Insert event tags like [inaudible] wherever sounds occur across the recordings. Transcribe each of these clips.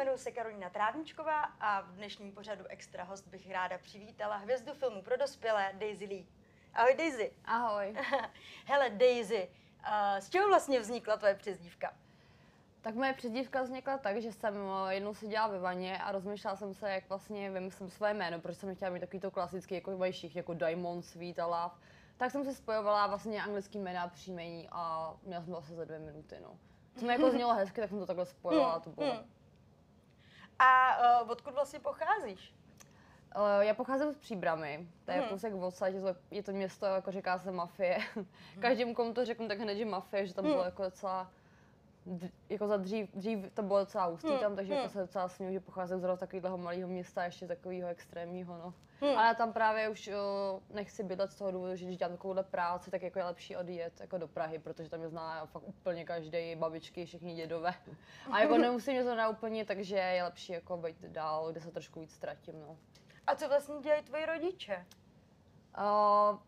jmenuji se Karolina Trávničková a v dnešním pořadu Extra host bych ráda přivítala hvězdu filmu pro dospělé Daisy Lee. Ahoj Daisy. Ahoj. [laughs] Hele Daisy, uh, z čeho vlastně vznikla tvoje přezdívka? Tak moje přezdívka vznikla tak, že jsem eh, jednou seděla ve vaně a rozmýšlela jsem se, jak vlastně vymyslím své jméno, protože jsem chtěla mít takový to klasický, jako mají všichni, jako Diamond, Sweet a Love. Tak jsem si spojovala vlastně anglický jména a příjmení a měla jsem to asi za dvě minuty, no. Co mi jako [laughs] znělo hezky, tak jsem to takhle spojila a to bylo. A uh, odkud vlastně pocházíš? Uh, já pocházím z Příbramy, to je Hmm. kousek od je to, je to město, jako říká se mafie. [laughs] Každému, komu to řeknu, tak hned, že mafie, že tam bylo Hmm. jako docela, jako za dřív, dřív to bylo docela hustý Hmm. tam, takže Hmm. jako se docela směju, že pocházím z takového malého města, ještě takového extrémního, no. Hmm. Ale já tam právě už o, nechci bydlet z toho důvodu, že když dělám takovouhle práci, tak jako je lepší odjet jako do Prahy, protože tam je zná fakt úplně každý, babičky, všichni dědové. A jako [laughs] nemusím mě to na úplně, takže je lepší jako být dál, kde se trošku víc ztratím, no. A co vlastně dělají tvoji rodiče? Uh,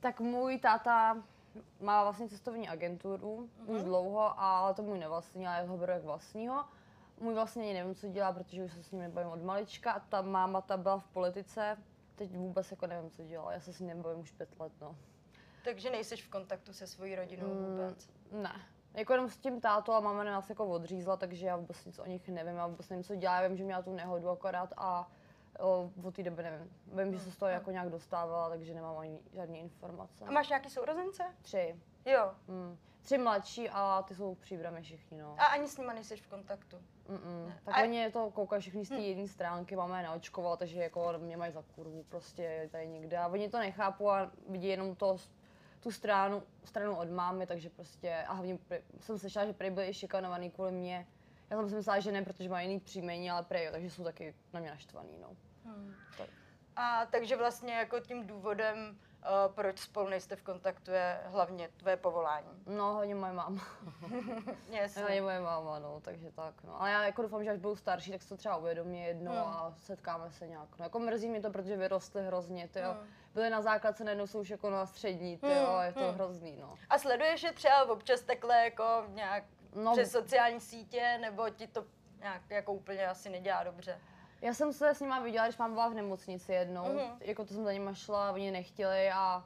tak můj táta má vlastně cestovní agenturu Mhm. už dlouho, ale to můj nevlastní, ale já ho beru jak vlastního. Můj vlastně ani nevím, co dělá, protože už se s ním nebavím od malička. A ta máma ta byla v politice, teď vůbec jako nevím, co dělá. Já se s ním nebavím už pět let, no. Takže nejseš v kontaktu se svojí rodinou Mm, vůbec. Ne. Jako jenom s tím tátou a máma nás jako odřízla, takže já vůbec nic o nich nevím, já vůbec nevím, co dělá, já vím, že měla tu nehodu akorát a o, od té doby nevím. Vím, že se z toho jako nějak dostávala, takže nemám ani žádné informace. A máš nějaký sourozence? Tři. Jo. Mm. Tři mladší a ty jsou v příbrami všichni, no. A ani s nima nejseš v kontaktu. Mm-mm. Ne. Tak A- oni to koukají všichni z té Hm. jedné stránky, máme je naočkoval, takže jako mě mají za kurvu prostě tady někde. A oni to nechápou a vidí jenom to, tu stranu, stranu od mámy, takže prostě, a hlavně jsem slyšela, že prý byli i šikanovaný kvůli mě. Já jsem si myslela, že ne, protože mají jiný příjmení, ale prej, takže jsou taky na mě naštvaný, no. Tak. A takže vlastně jako tím důvodem, uh, proč spolu nejste v kontaktu, je hlavně tvoje povolání. No, hlavně moje máma. [laughs] Jasně. Hlavně moje máma, no, takže tak, no. Ale já jako doufám, že až budu starší, tak se to třeba uvědomí jednou Hmm. a setkáme se nějak. No, jako mrzí mě to, protože vyrostly hrozně, ty jo. Hmm. Byly na základce, najednou jsou už jako na střední, ty Hmm, jo, a je to hmm. hrozný, no. A sleduješ je třeba občas takhle jako nějak No, přes sociální sítě, nebo ti to nějak jako úplně asi nedělá dobře? Já jsem se s nima viděla, když mám byla v nemocnici jednou, Mhm. jako to jsem za nima šla, oni nechtěli a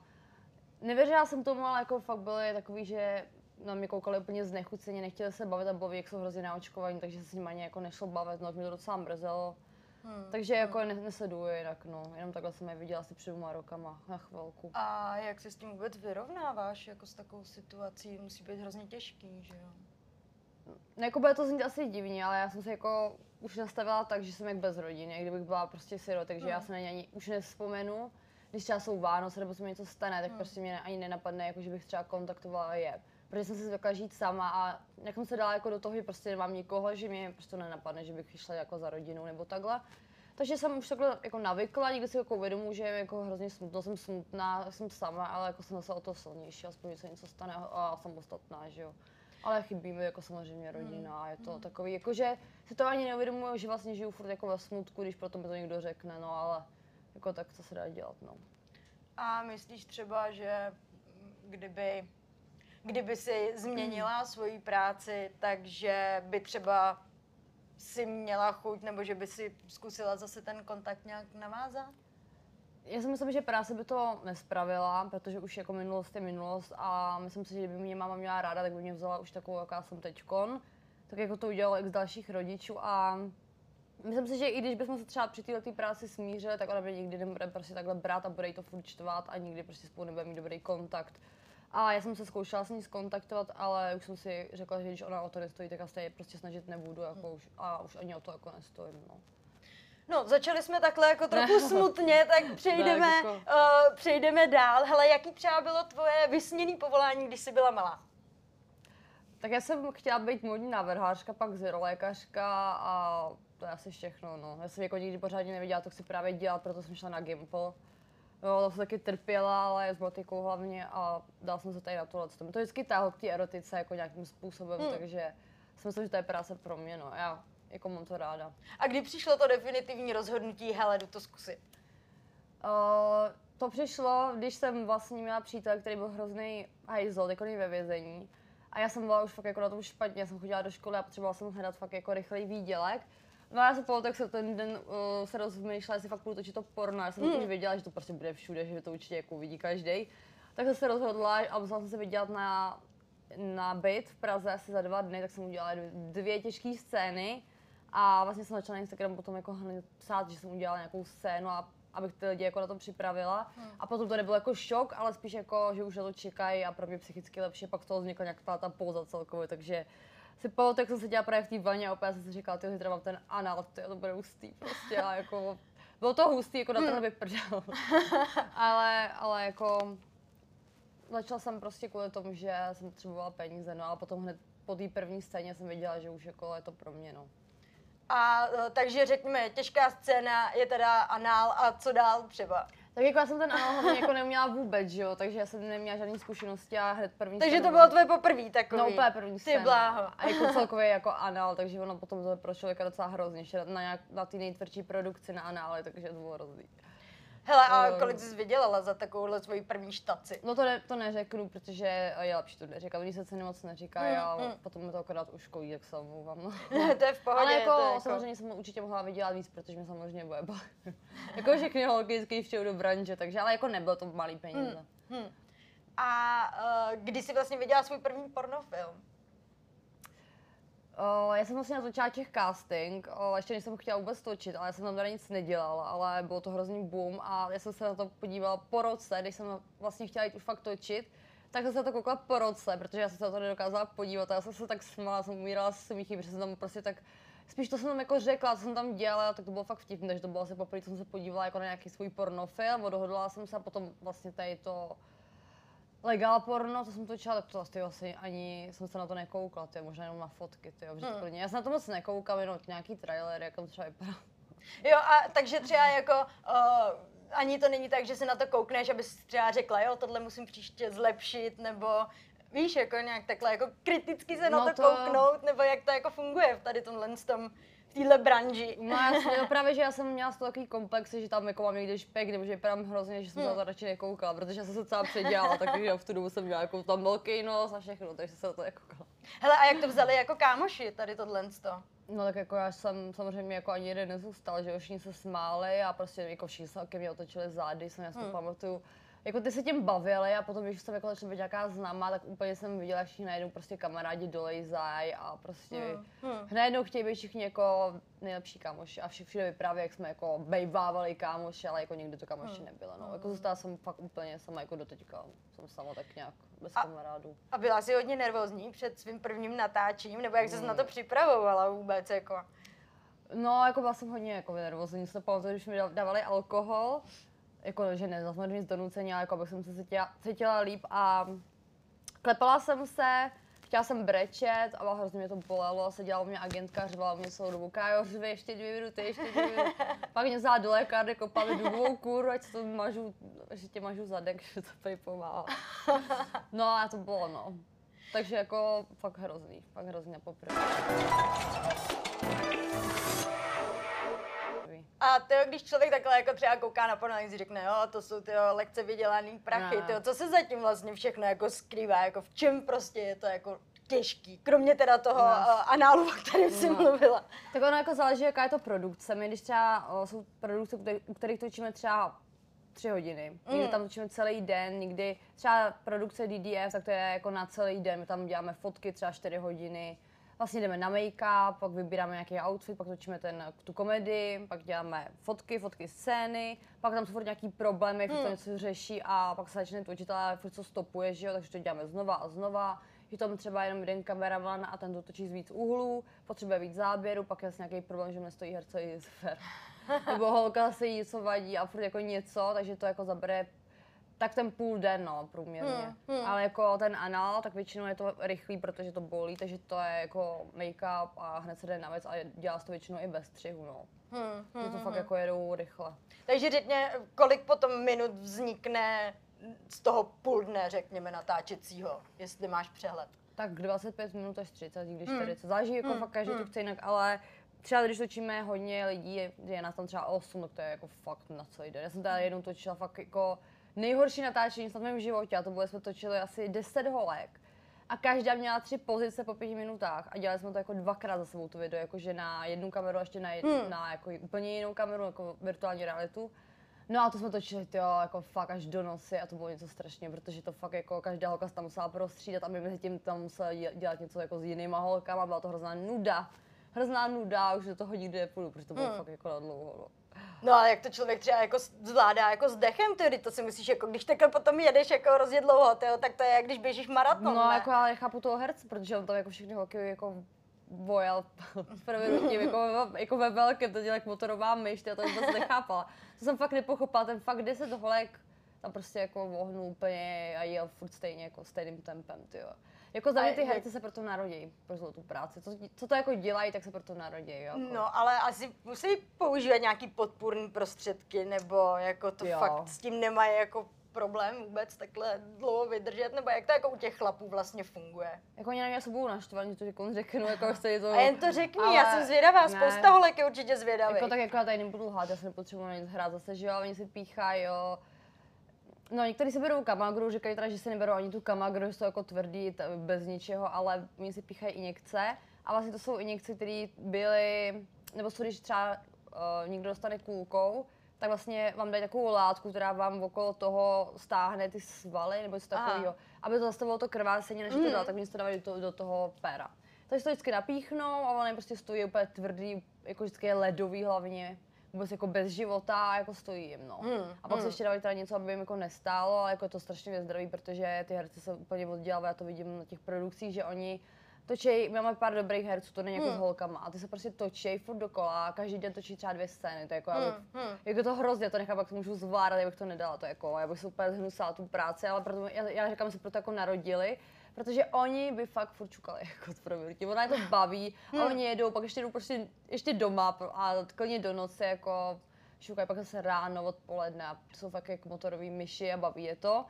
nevěřila jsem tomu, ale jako fakt byli takový, že na mě koukali úplně znechuceně, nechtěli se bavit a baví, jak jsou hrozně naočkovaní, takže se s nimi ani jako nešlo bavit, no, mě to docela mrzelo. Hmm. Takže jako ne, nesleduju jinak, no. Jenom takhle jsem je viděla asi před dvěma rokama na chvilku. A jak se s tím vůbec vyrovnáváš, jako s takovou situací? Musí být hrozně těžký, že jo? No, jako bude to znít asi divně, ale já jsem se jako už nastavila tak, že jsem jak bez rodiny, kdybych byla prostě siro, takže já Hmm. se na ně ani už nevzpomenu. Když třeba jsou Vánoce nebo se mi něco stane, tak Hmm. prostě mě ani nenapadne, jako že bych třeba kontaktovala je. Protože jsem si zvykla žít sama a jak jsem se dala jako do toho, že prostě nemám nikoho, že mě prostě nenapadne, že bych šla jako za rodinou nebo takhle. Takže jsem už takhle jako navykla, někdy si jako uvědomuji, že je jako hrozně smutno, jsem smutná, jsem sama, ale jako jsem zase o to silnější, aspoň když se něco stane a samostatná, že jo. Ale chybí mi jako samozřejmě rodina a je to takový, jakože si to ani neuvědomuji, že vlastně žiju furt jako ve smutku, když proto mi to někdo řekne, no ale jako tak co se dá dělat, no. A myslíš třeba, že kdyby, kdyby si změnila svoji práci, takže by třeba si měla chuť, nebo že by si zkusila zase ten kontakt nějak navázat? Já si myslím, že práce by to nespravila, protože už jako minulost je minulost a myslím si, že kdyby mě máma měla ráda, tak by mě vzala už takovou, jaká jsem teďkon. Tak jako to udělalo x dalších rodičů a myslím si, že i když bychom se třeba při této práci smířili, tak ona mě nikdy nebude prostě takhle brát a bude jí to furt a nikdy prostě spolu nebude mít dobrý kontakt. A já jsem se zkoušela s ní skontaktovat, ale už jsem si řekla, že když ona o to nestojí, tak já se prostě snažit nebudu jako už, a už ani o to jako nestojím. No. No, začali jsme takhle jako trochu [laughs] smutně, tak přejdeme, Tak jako- uh, přejdeme dál. Hele, jaký třeba bylo tvoje vysněné povolání, když jsi byla malá? Tak já jsem chtěla být modní návrhářka, pak lékařka a to je asi všechno, no. Já jsem jako nikdy pořádně nevěděla, co chci právě dělat, proto jsem šla na Gimple. Jo, to jsem taky trpěla, ale s motikou hlavně a dal jsem se tady na tohle. To vždycky táhlo k té erotice jako nějakým způsobem, Hmm. takže si myslím, že to je práce pro mě, no. Já jako mám to ráda. A kdy přišlo to definitivní rozhodnutí, hele, jdu to zkusit? Uh, to přišlo, když jsem vlastně měla přítel, který byl hrozný hajzl, jako ve vězení. A já jsem byla už fakt jako na tom špatně, já jsem chodila do školy a potřebovala jsem hledat fakt jako rychlej výdělek. No já jsem po tak se ten den uh, se rozmýšlela, jestli fakt budu točit to porno. Já jsem Hmm. už věděla, že to prostě bude všude, že to určitě jako vidí každý. Tak jsem se rozhodla a musela jsem se vydělat na, na byt v Praze asi za dva dny, tak jsem udělala dvě těžké scény. A vlastně jsem začala na Instagram potom jako hned psát, že jsem udělala nějakou scénu a abych ty lidi jako na to připravila. Hmm. A potom to nebylo jako šok, ale spíš jako, že už na to čekají a pro mě psychicky lepší. Pak z toho vznikla nějaká ta pouza celkově, takže si pamatuju, jak jsem se dělala právě v té vaně a opět jsem si říkala, ty zítra mám ten anal, to, to bude hustý prostě a jako, bylo to hustý, jako na Hmm. to vyprdel. [laughs] ale, ale jako, začala jsem prostě kvůli tomu, že jsem potřebovala peníze, no a potom hned po té první scéně jsem věděla, že už jako je to pro mě, no. A eh, takže řekněme, těžká scéna je teda anál a co dál třeba. Tak jako já jsem ten anal hlavně jako neuměla vůbec, že jo, takže já jsem neměla žádné zkušenosti a hned první Takže to bylo tvoje poprvé takový. No úplně první Ty scéna. bláho. A jako celkově jako anal, takže ono potom to pro člověka docela hrozně, na, nějak, na ty nejtvrdší produkci na anále, takže to bylo hrozný. Hele, a Eh. kolik jsi vydělala za takovouhle svoji první štaci? No to, ne, to neřeknu, protože je lepší to neříkat, oni se ceny moc neříkají Mm, a mm. potom mi to akorát uškolí, tak se omlouvám. No. [laughs] to je v pohodě. Ale jako, to je jako... samozřejmě jsem určitě mohla vydělat víc, protože mě samozřejmě bude [laughs] jako všechny holky vždycky do branže, takže ale jako nebylo to malý peníze. Hm. A uh, kdy jsi vlastně viděla svůj první pornofilm? O, já jsem vlastně natočila těch casting, o, ještě než jsem chtěla vůbec točit, ale já jsem tam teda nic nedělala, ale bylo to hrozný boom a já jsem se na to podívala po roce, když jsem vlastně chtěla jít už fakt točit, tak jsem se na to koukala po roce, protože já jsem se na to nedokázala podívat a já jsem se tak smála, jsem umírala s smíchy, protože jsem tam prostě tak Spíš to jsem tam jako řekla, co jsem tam dělala, tak to bylo fakt vtipné, takže to bylo asi poprvé, co jsem se podívala jako na nějaký svůj pornofilm, odhodlala jsem se a potom vlastně tady to legál porno, to jsem točila, tak to asi asi ani jsem se na to nekoukala, to je možná jenom na fotky, ty, že to Hmm. Já se na to moc nekoukám, jenom nějaký trailer, jak to třeba vypadá. [laughs] Jo, a takže třeba jako uh, ani to není tak, že se na to koukneš, abys třeba řekla, jo, tohle musím příště zlepšit, nebo víš, jako nějak takhle jako kriticky se na No to, to- kouknout, nebo jak to jako funguje v tady tomhle tom, v téhle branži. No jasně, no právě, že já jsem měla z toho takový komplexy, že tam jako mám někdy špek, nebo že vypadám hrozně, že jsem se na to radši nekoukala, protože já jsem se celá předělala, takže v tu dobu jsem měla jako tam velký nos a všechno, takže jsem se na to nekoukala. Hele, a jak to vzali jako kámoši tady tohle to? No tak jako já jsem samozřejmě jako ani jeden nezůstal, že všichni se smáli a prostě jako všichni se ke mně otočili zády, jsem já si to Hmm. pamatuju. Jako ty se tím bavili a potom, když jsem jako začala být nějaká známá, tak úplně jsem viděla, jak všichni najednou prostě kamarádi dolejzají a prostě Hmm, hmm. najednou chtějí být všichni jako nejlepší kámoši a všichni všude vyprávějí, jak jsme jako bejvávali kámoši, ale jako nikdy to kámoši Hmm. nebylo. No. Jako zůstala jsem fakt úplně sama jako doteďka, jsem sama tak nějak bez A- kamarádů. A byla jsi hodně nervózní před svým prvním natáčením, nebo jak jsi Hmm. na to připravovala vůbec, jako? No, jako byla jsem hodně jako nervózní, se to pamatuju, když mi dávali alkohol, jako, že ne, zase nic donucení, ale jako abych jsem se cítila, cítila líp a klepala jsem se, chtěla jsem brečet a hrozně mě to bolelo, seděla u mě agentka, řvala mě celou dobu, Kájo, řve ještě dvě minuty, ještě dvě minuty. [laughs] Pak mě vzala do lékárny, kopala mi dubovou kůru, ať se to mažu, že tě mažu zadek, [laughs] že to prý pomáhá. No a to bylo, no. Takže jako fakt hrozný, fakt hrozný na poprvé. A to, když člověk takhle jako třeba kouká na porno, tak si řekne, jo, to jsou ty lehce vydělaný prachy, No. tyjo, co se zatím vlastně všechno jako skrývá, jako v čem prostě je to jako těžký, kromě teda toho No. uh, análu, o kterém No. mluvila. Tak ono jako záleží, jaká je to produkce. My když třeba o, jsou produkce, u kterých točíme třeba tři hodiny. Někdy Mm. tam točíme celý den, někdy třeba produkce DDF, tak to je jako na celý den. My tam děláme fotky třeba 4 hodiny. Vlastně jdeme na make-up, pak vybíráme nějaký outfit, pak točíme ten, tu komedii, pak děláme fotky, fotky scény, pak tam jsou furt nějaký problémy, furt to něco řeší a pak se začne točit, ale furt co stopuje, že jo, takže to děláme znova a znova. Je tam třeba jenom jeden kameraman a ten to točí z víc úhlů, potřebuje víc záběru, pak je zase nějaký problém, že mě stojí herce i super. [laughs] Nebo holka se jí něco vadí a furt jako něco, takže to jako zabere tak ten půl den, no, průměrně. Hmm, hmm. Ale jako ten anal, tak většinou je to rychlý, protože to bolí, takže to je jako make-up a hned se jde na věc a dělá se to většinou i bez střihu, no. Hmm, hmm, to hmm, fakt hmm. jako jedou rychle. Takže řekně, kolik potom minut vznikne z toho půl dne, řekněme, natáčecího, jestli máš přehled. Tak 25 minut až 30, když Hmm. 40. Záleží jako Hmm, fakt každý hmm. to chce jinak, ale třeba když točíme hodně lidí, je- je nás tam třeba 8, tak to je jako fakt na celý den. Já jsem teda jednou točila fakt jako nejhorší natáčení v mém životě a to bylo, jsme točili asi 10 holek. a každá měla tři pozice po pěti minutách a dělali jsme to jako dvakrát za sebou to video, jakože na jednu kameru a ještě na, jed, Hmm. na jako úplně jinou kameru, jako virtuální realitu. No a to jsme točili, jo, jako fakt až do noci a to bylo něco strašně, protože to fakt jako každá holka se tam musela prostřídat a my mezi tím tam museli dě- dělat něco jako s jinýma holkama, byla to hrozná nuda. Hrozná nuda, už do toho nikdy nepůjdu, protože to bylo Hmm. fakt jako na dlouho. No. No ale jak to člověk třeba jako zvládá jako s dechem, ty, to si myslíš, jako když takhle potom jedeš jako hrozně dlouho, tyjo, tak to je jak když běžíš maraton, No, ne? jako ale chápu toho herce, protože on tam jako všechny holky jako bojal s [laughs] prověrutím, jako, jako ve velkém, to dělá jak motorová myš, já to vůbec nechápala. To jsem fakt nepochopila, ten fakt 10 holek tam prostě jako vohnul úplně a jel furt stejně jako stejným tempem, tyjo. Jako za A mě ty herci se proto narodí, pro tu práci. Co, co to jako dělají, tak se proto narodí, jo. Jako. No, ale asi musí používat nějaký podpůrný prostředky, nebo jako to Jo. fakt s tím nemají jako problém vůbec takhle dlouho vydržet, nebo jak to jako u těch chlapů vlastně funguje. Jako oni na mě budou naštvaní, to řeknu, řeknu, jako [laughs] se to... A jen to řekni, ale já jsem zvědavá, ne. spousta holek je určitě zvědavých. Jako tak jako já tady nebudu lhát, já se nepotřebuji na nic hrát zase, že jo, oni si píchají, jo. No, někteří si berou kamagru, říkají teda, že si neberou ani tu kamagru, že jsou jako tvrdý, t- bez ničeho, ale oni si píchají injekce. A vlastně to jsou injekce, které byly, nebo jsou, když třeba uh, někdo dostane kulkou, tak vlastně vám dají takovou látku, která vám okolo toho stáhne ty svaly nebo něco takového, aby to zastavilo to krvácení, než to Mhm. dá, tak oni si to dávají do, do toho péra. Takže to vždycky napíchnou a on prostě stojí úplně tvrdý, jako vždycky je ledový hlavně, vůbec jako bez života a jako stojí jim, no. Hmm, A pak hmm. se ještě dávají teda něco, aby jim jako nestálo, ale jako je to strašně nezdraví, protože ty herci se úplně oddělávají, já to vidím na těch produkcích, že oni točí, my máme pár dobrých herců, to není jako Hmm. s holkama, a ty se prostě točí furt dokola, a každý den točí třeba dvě scény, to je jako, já bych- Hmm, hmm. jako to hrozně, to nechápu, jak to můžu zvládat, já bych to nedala, to jako, já bych se úplně zhnusala tu práci, ale proto, já, já říkám, že se proto jako narodili, protože oni by fakt furt čukali [laughs] jako proměnutím, ona je to baví a oni jedou, pak ještě jdou prostě ještě doma a klidně do noci jako šukají pak zase ráno, odpoledne a jsou fakt jako motorový myši a baví je to.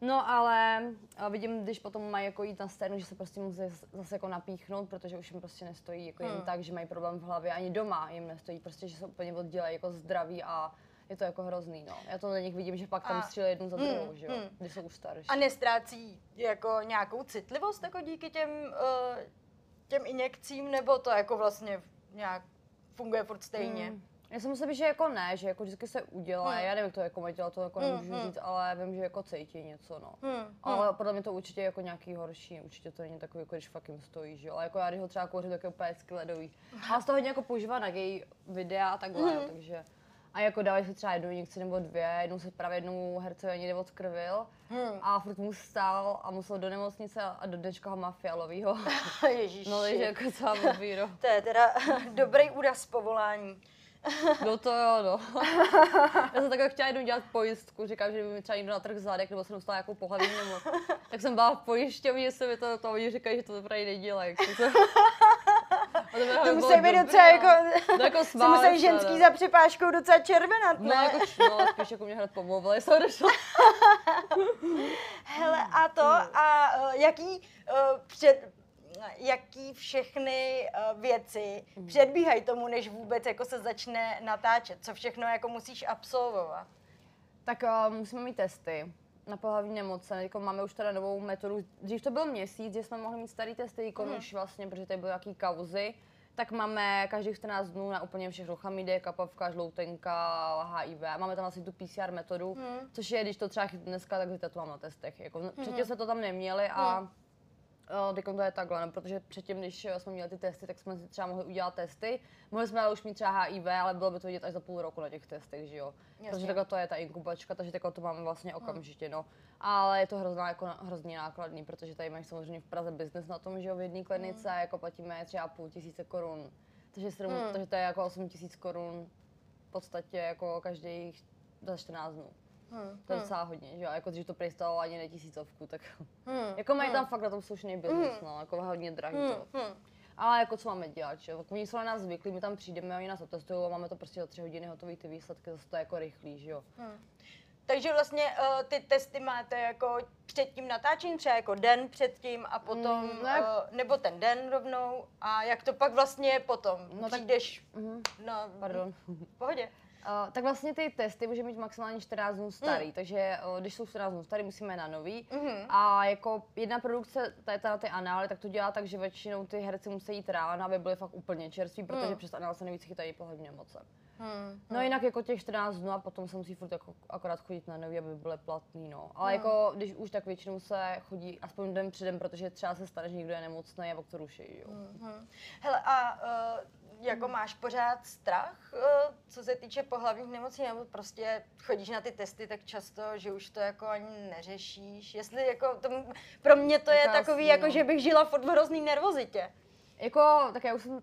No ale vidím, když potom mají jako jít na scénu, že se prostě musí zas- zase jako napíchnout, protože už jim prostě nestojí jako jen Hmm. tak, že mají problém v hlavě, ani doma jim nestojí, prostě, že se úplně oddělají jako zdraví a je to jako hrozný, no. Já to na nich vidím, že pak tam střílí jednu za hmm, druhou, že jo, hmm. když jsou už starší. A nestrácí jako nějakou citlivost jako díky těm, uh, těm injekcím, nebo to jako vlastně nějak funguje furt stejně? Hmm. Já si myslím, že jako ne, že jako vždycky se udělá, Hmm. já nevím, jak to jako mají dělat, to jako Hmm, nemůžu hmm. říct, ale vím, že jako cítí něco, no. Hmm, Ale podle mě to určitě je jako nějaký horší, určitě to není takový, jako když fakt jim stojí, že jo. Ale jako já, když ho třeba kouřím, tak je úplně hezky ledový. A z toho hodně jako používá na gay videa a takhle, Mhm. takže... A jako dávají si třeba jednu injekci nebo dvě, jednou se právě jednou herce někde odkrvil Hmm. a furt mu stál a musel do nemocnice a do dneška ho má fialovýho. [laughs] Ježíši. No takže jako celá. [laughs] To je teda [laughs] dobrý úraz povolání. No to jo, no. Já jsem takhle chtěla jednou dělat pojistku, říkám, že kdyby mi třeba někdo na trh zadek, nebo jsem dostala nějakou pohlavní nemoc. Tak jsem byla v pojišťovně, že se mi to, to oni říkají, že to právě nedělají. To, a to, To musí být docela jako, to jako [laughs] musí smálec, ženský za přepážkou docela červenat, No, ne? jako, no, spíš jako mě hned pomluvili, jsem došla. [laughs] Hele, a to, a uh, jaký uh, před, jaký všechny uh, věci Mhm. předbíhají tomu, než vůbec jako se začne natáčet? Co všechno jako musíš absolvovat? Tak uh, musíme mít testy na pohlavní nemoce. Jako máme už teda novou metodu. Dřív to byl měsíc, že jsme mohli mít starý testy, jako Mhm. už vlastně, protože tady byly nějaký kauzy. Tak máme každých 14 dnů na úplně všechno chlamydie, kapavka, žloutenka, HIV. Máme tam vlastně tu PCR metodu, Mhm. což je, když to třeba dneska, tak to mám na testech. Jako, Předtím jsme to tam neměli a Mhm. Uh, teď to je takhle, no, protože předtím, když eh, jsme měli ty testy, tak jsme si třeba mohli udělat testy. Mohli jsme ale už mít třeba HIV, ale bylo by to vidět až za půl roku na těch testech, že jo. Jasně. Protože takhle to je ta inkubačka, takže takhle to máme vlastně okamžitě, no. Ale je to hrozná, jako, hrozně nákladný, protože tady máš samozřejmě v Praze biznes na tom, že jo, v jedné klinice, jako platíme třeba půl tisíce korun. Takže, sedm, Hmm. takže to je jako 8 tisíc korun v podstatě jako každých za 14 dnů. Hmm. To je docela hodně, že jo, jako když to prejstalo ani ne tisícovku, tak Hmm. jako mají tam fakt na tom slušný biznis, no, jako hodně drahý to. Hmm. Hmm. Ale jako co máme dělat, že? jo? Oni jsou na nás zvyklí, my tam přijdeme, oni nás otestují a máme to prostě za tři hodiny hotové ty výsledky, zase to je jako rychlý, že jo. Takže vlastně uh, ty testy máte jako před tím natáčením, třeba jako den předtím a potom, Mm, no jak- uh, nebo ten den rovnou a jak to pak vlastně je potom? No tak- Přijdeš Mhm. na... Pardon. V pohodě. Uh, tak vlastně ty testy může mít maximálně 14 dnů starý, mm. takže uh, když jsou 14 dnů starý, musíme na nový. Mm-hmm. A jako jedna produkce, tady ta, ty anály, tak to dělá tak, že většinou ty herci musí jít ráno, aby byly fakt úplně čerství, protože mm. přes anál se nejvíc chytají pohlavní nemoce. Hmm. No jinak jako těch 14 dnů a potom se musí furt jako akorát chodit na nový, aby byly platný, no. Ale hmm. jako když už tak většinou se chodí aspoň den předem, protože třeba se stane, že někdo je nemocný a pak to ruší, jo. Hmm. Hele a uh, jako máš pořád strach, uh, co se týče pohlavních nemocí, nebo prostě chodíš na ty testy tak často, že už to jako ani neřešíš? Jestli jako, to, pro mě to je takový, jako no. že bych žila v hrozný nervozitě. Jako, tak já už jsem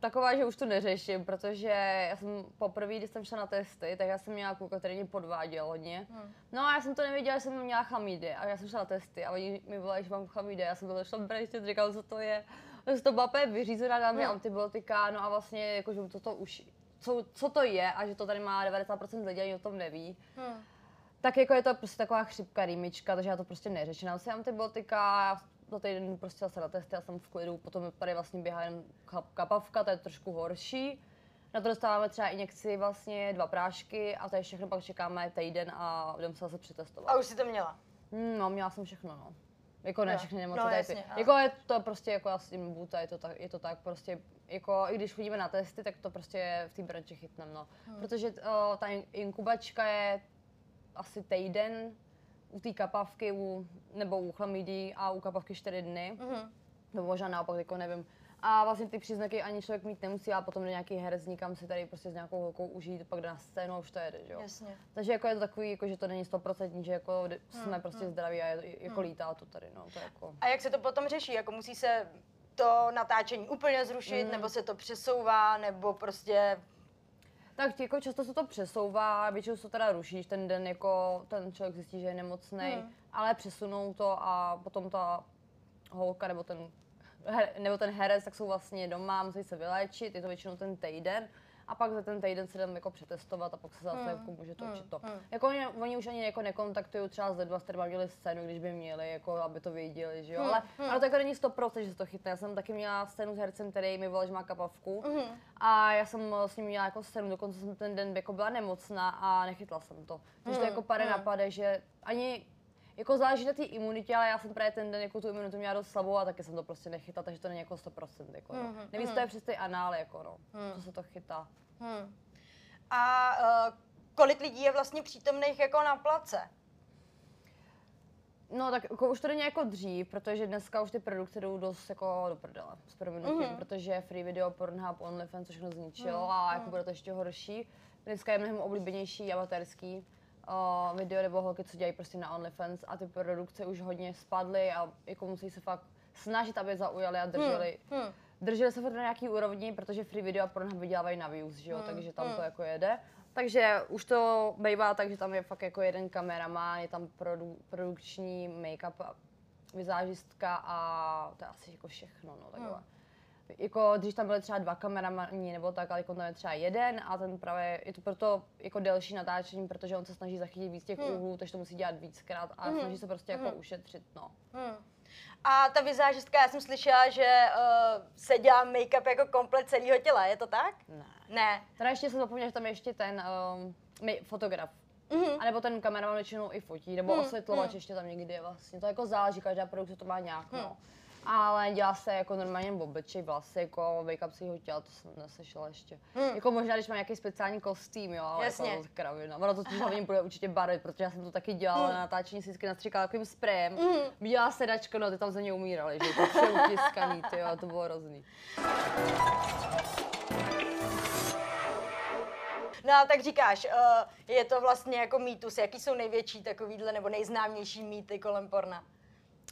taková, že už to neřeším, protože já jsem poprvé, když jsem šla na testy, tak já jsem měla kluka, který mě podváděl hodně. Hmm. No a já jsem to nevěděla, že jsem měla chlamídy a já jsem šla na testy a oni mi volali, že mám chlamídy. Já jsem to šla brečet, říkal, co to je. To to bapé vyřízená, dá mi hmm. antibiotika, no a vlastně jako, že to, to už, co, co to je a že to tady má 90% lidí ani o tom neví. Hmm. Tak jako je to prostě taková chřipka, rýmička, takže já to prostě neřeším. Dám si antibiotika, za týden prostě zase na testy a jsem v klidu, potom tady vlastně běhá jen kapavka, to je trošku horší. Na to dostáváme třeba injekci vlastně dva prášky a to je všechno, pak čekáme týden a budeme se zase přetestovat. A už jsi to měla? Hmm, no, měla jsem všechno, no. Jako ne všechny nemoci, no, jasně, ty. Jako je to prostě jako já s tím buta, je to tak, je to tak prostě, jako i když chodíme na testy, tak to prostě v té branči chytneme, no. Hmm. Protože o, ta inkubačka je asi týden, u té kapavky, u, nebo u chlamidí a u kapavky 4 dny. Mm-hmm. Nebo možná naopak, jako nevím. A vlastně ty příznaky ani člověk mít nemusí, a potom do nějaký herec nikam si tady prostě s nějakou holkou užít, pak jde na scénu a už to jede, že jo. Jasně. Takže jako je to takový, jako, že to není stoprocentní, že jako hmm, jsme prostě hmm. zdraví a je, jako hmm. lítá to tady, no. To jako... A jak se to potom řeší? Jako musí se to natáčení úplně zrušit, hmm. nebo se to přesouvá, nebo prostě tak jako často se to přesouvá, většinou se to teda rušíš ten den, jako ten člověk zjistí, že je nemocný, hmm. ale přesunou to a potom ta holka nebo ten, her, nebo ten herec tak jsou vlastně doma, musí se vyléčit, je to většinou ten týden a pak za ten týden se jdeme jako přetestovat a pak se zase hmm. jako může točit hmm. to. Hmm. Jako oni, oni, už ani jako nekontaktují třeba z Ledva, s kterými měli scénu, když by měli, jako aby to věděli, že jo. Hmm. Ale, hmm. ale to jako není 100%, že se to chytne. Já jsem taky měla scénu s hercem, který mi volal, že má kapavku. Hmm. A já jsem s ním měla jako scénu, dokonce jsem ten den jako byla nemocná a nechytla jsem to. Takže hmm. to jako pade hmm. napade, že ani jako záleží na té imunitě, ale já jsem právě ten den jako tu imunitu měla dost slabou a taky jsem to prostě nechytla, takže to není jako 100%. Jako, no. mm-hmm. Nevím, mm-hmm. to je přes ty anály, jako, no, mm. co se to chytá. Hmm. A uh, kolik lidí je vlastně přítomných jako na place? No tak jako už to není jako dřív, protože dneska už ty produkce jdou dost jako do prdele, s prominutím, mm-hmm. protože free video, Pornhub, OnlyFans všechno zničilo mm-hmm. a jako bude to ještě horší. Dneska je mnohem oblíbenější amatérský uh, video nebo holky, co dělají prostě na OnlyFans a ty produkce už hodně spadly a jako musí se fakt snažit, aby zaujali a drželi. Mm. Mm drželi se furt na nějaký úrovni, protože free video a Pornhub vydělávají na views, že jo, mm. takže tam mm. to jako jede. Takže už to bývá tak, že tam je fakt jako jeden kameraman, je tam produ, produkční make-up vizážistka a to je asi jako všechno, no takhle. Mm. Jako, když tam byly třeba dva kameramani nebo tak, ale jako tam je třeba jeden a ten právě, je to proto jako delší natáčení, protože on se snaží zachytit víc těch mm. úhlů, takže to musí dělat víckrát a mm. snaží se prostě jako ušetřit, no. Mm. A ta vizážistka, já jsem slyšela, že uh, se dělá make-up jako komplet celého těla, je to tak? Ne. Ne. Teda ještě jsem zapomněla, že tam je ještě ten um, fotograf. Mm-hmm. A nebo ten kameraman většinou i fotí, nebo mm, osvětlovač mm. ještě tam někdy je vlastně. To jako záleží, každá produkce to má nějak, mm. no ale dělá se jako normálně obličej, vlasy, jako make-up si ho těla, to jsem neslyšela ještě. Hmm. Jako možná, když má nějaký speciální kostým, jo, ale Jasně. jako kravina. Ono to hlavně bude určitě barvit, protože já jsem to taky dělala hmm. na natáčení, si vždycky nastříkala takovým sprejem. Hmm. Viděla sedačko, no ty tam ze mě umírali, že to vše utiskaný, ty jo, to bylo hrozný. No a tak říkáš, uh, je to vlastně jako mýtus, jaký jsou největší takovýhle nebo nejznámější mýty kolem porna?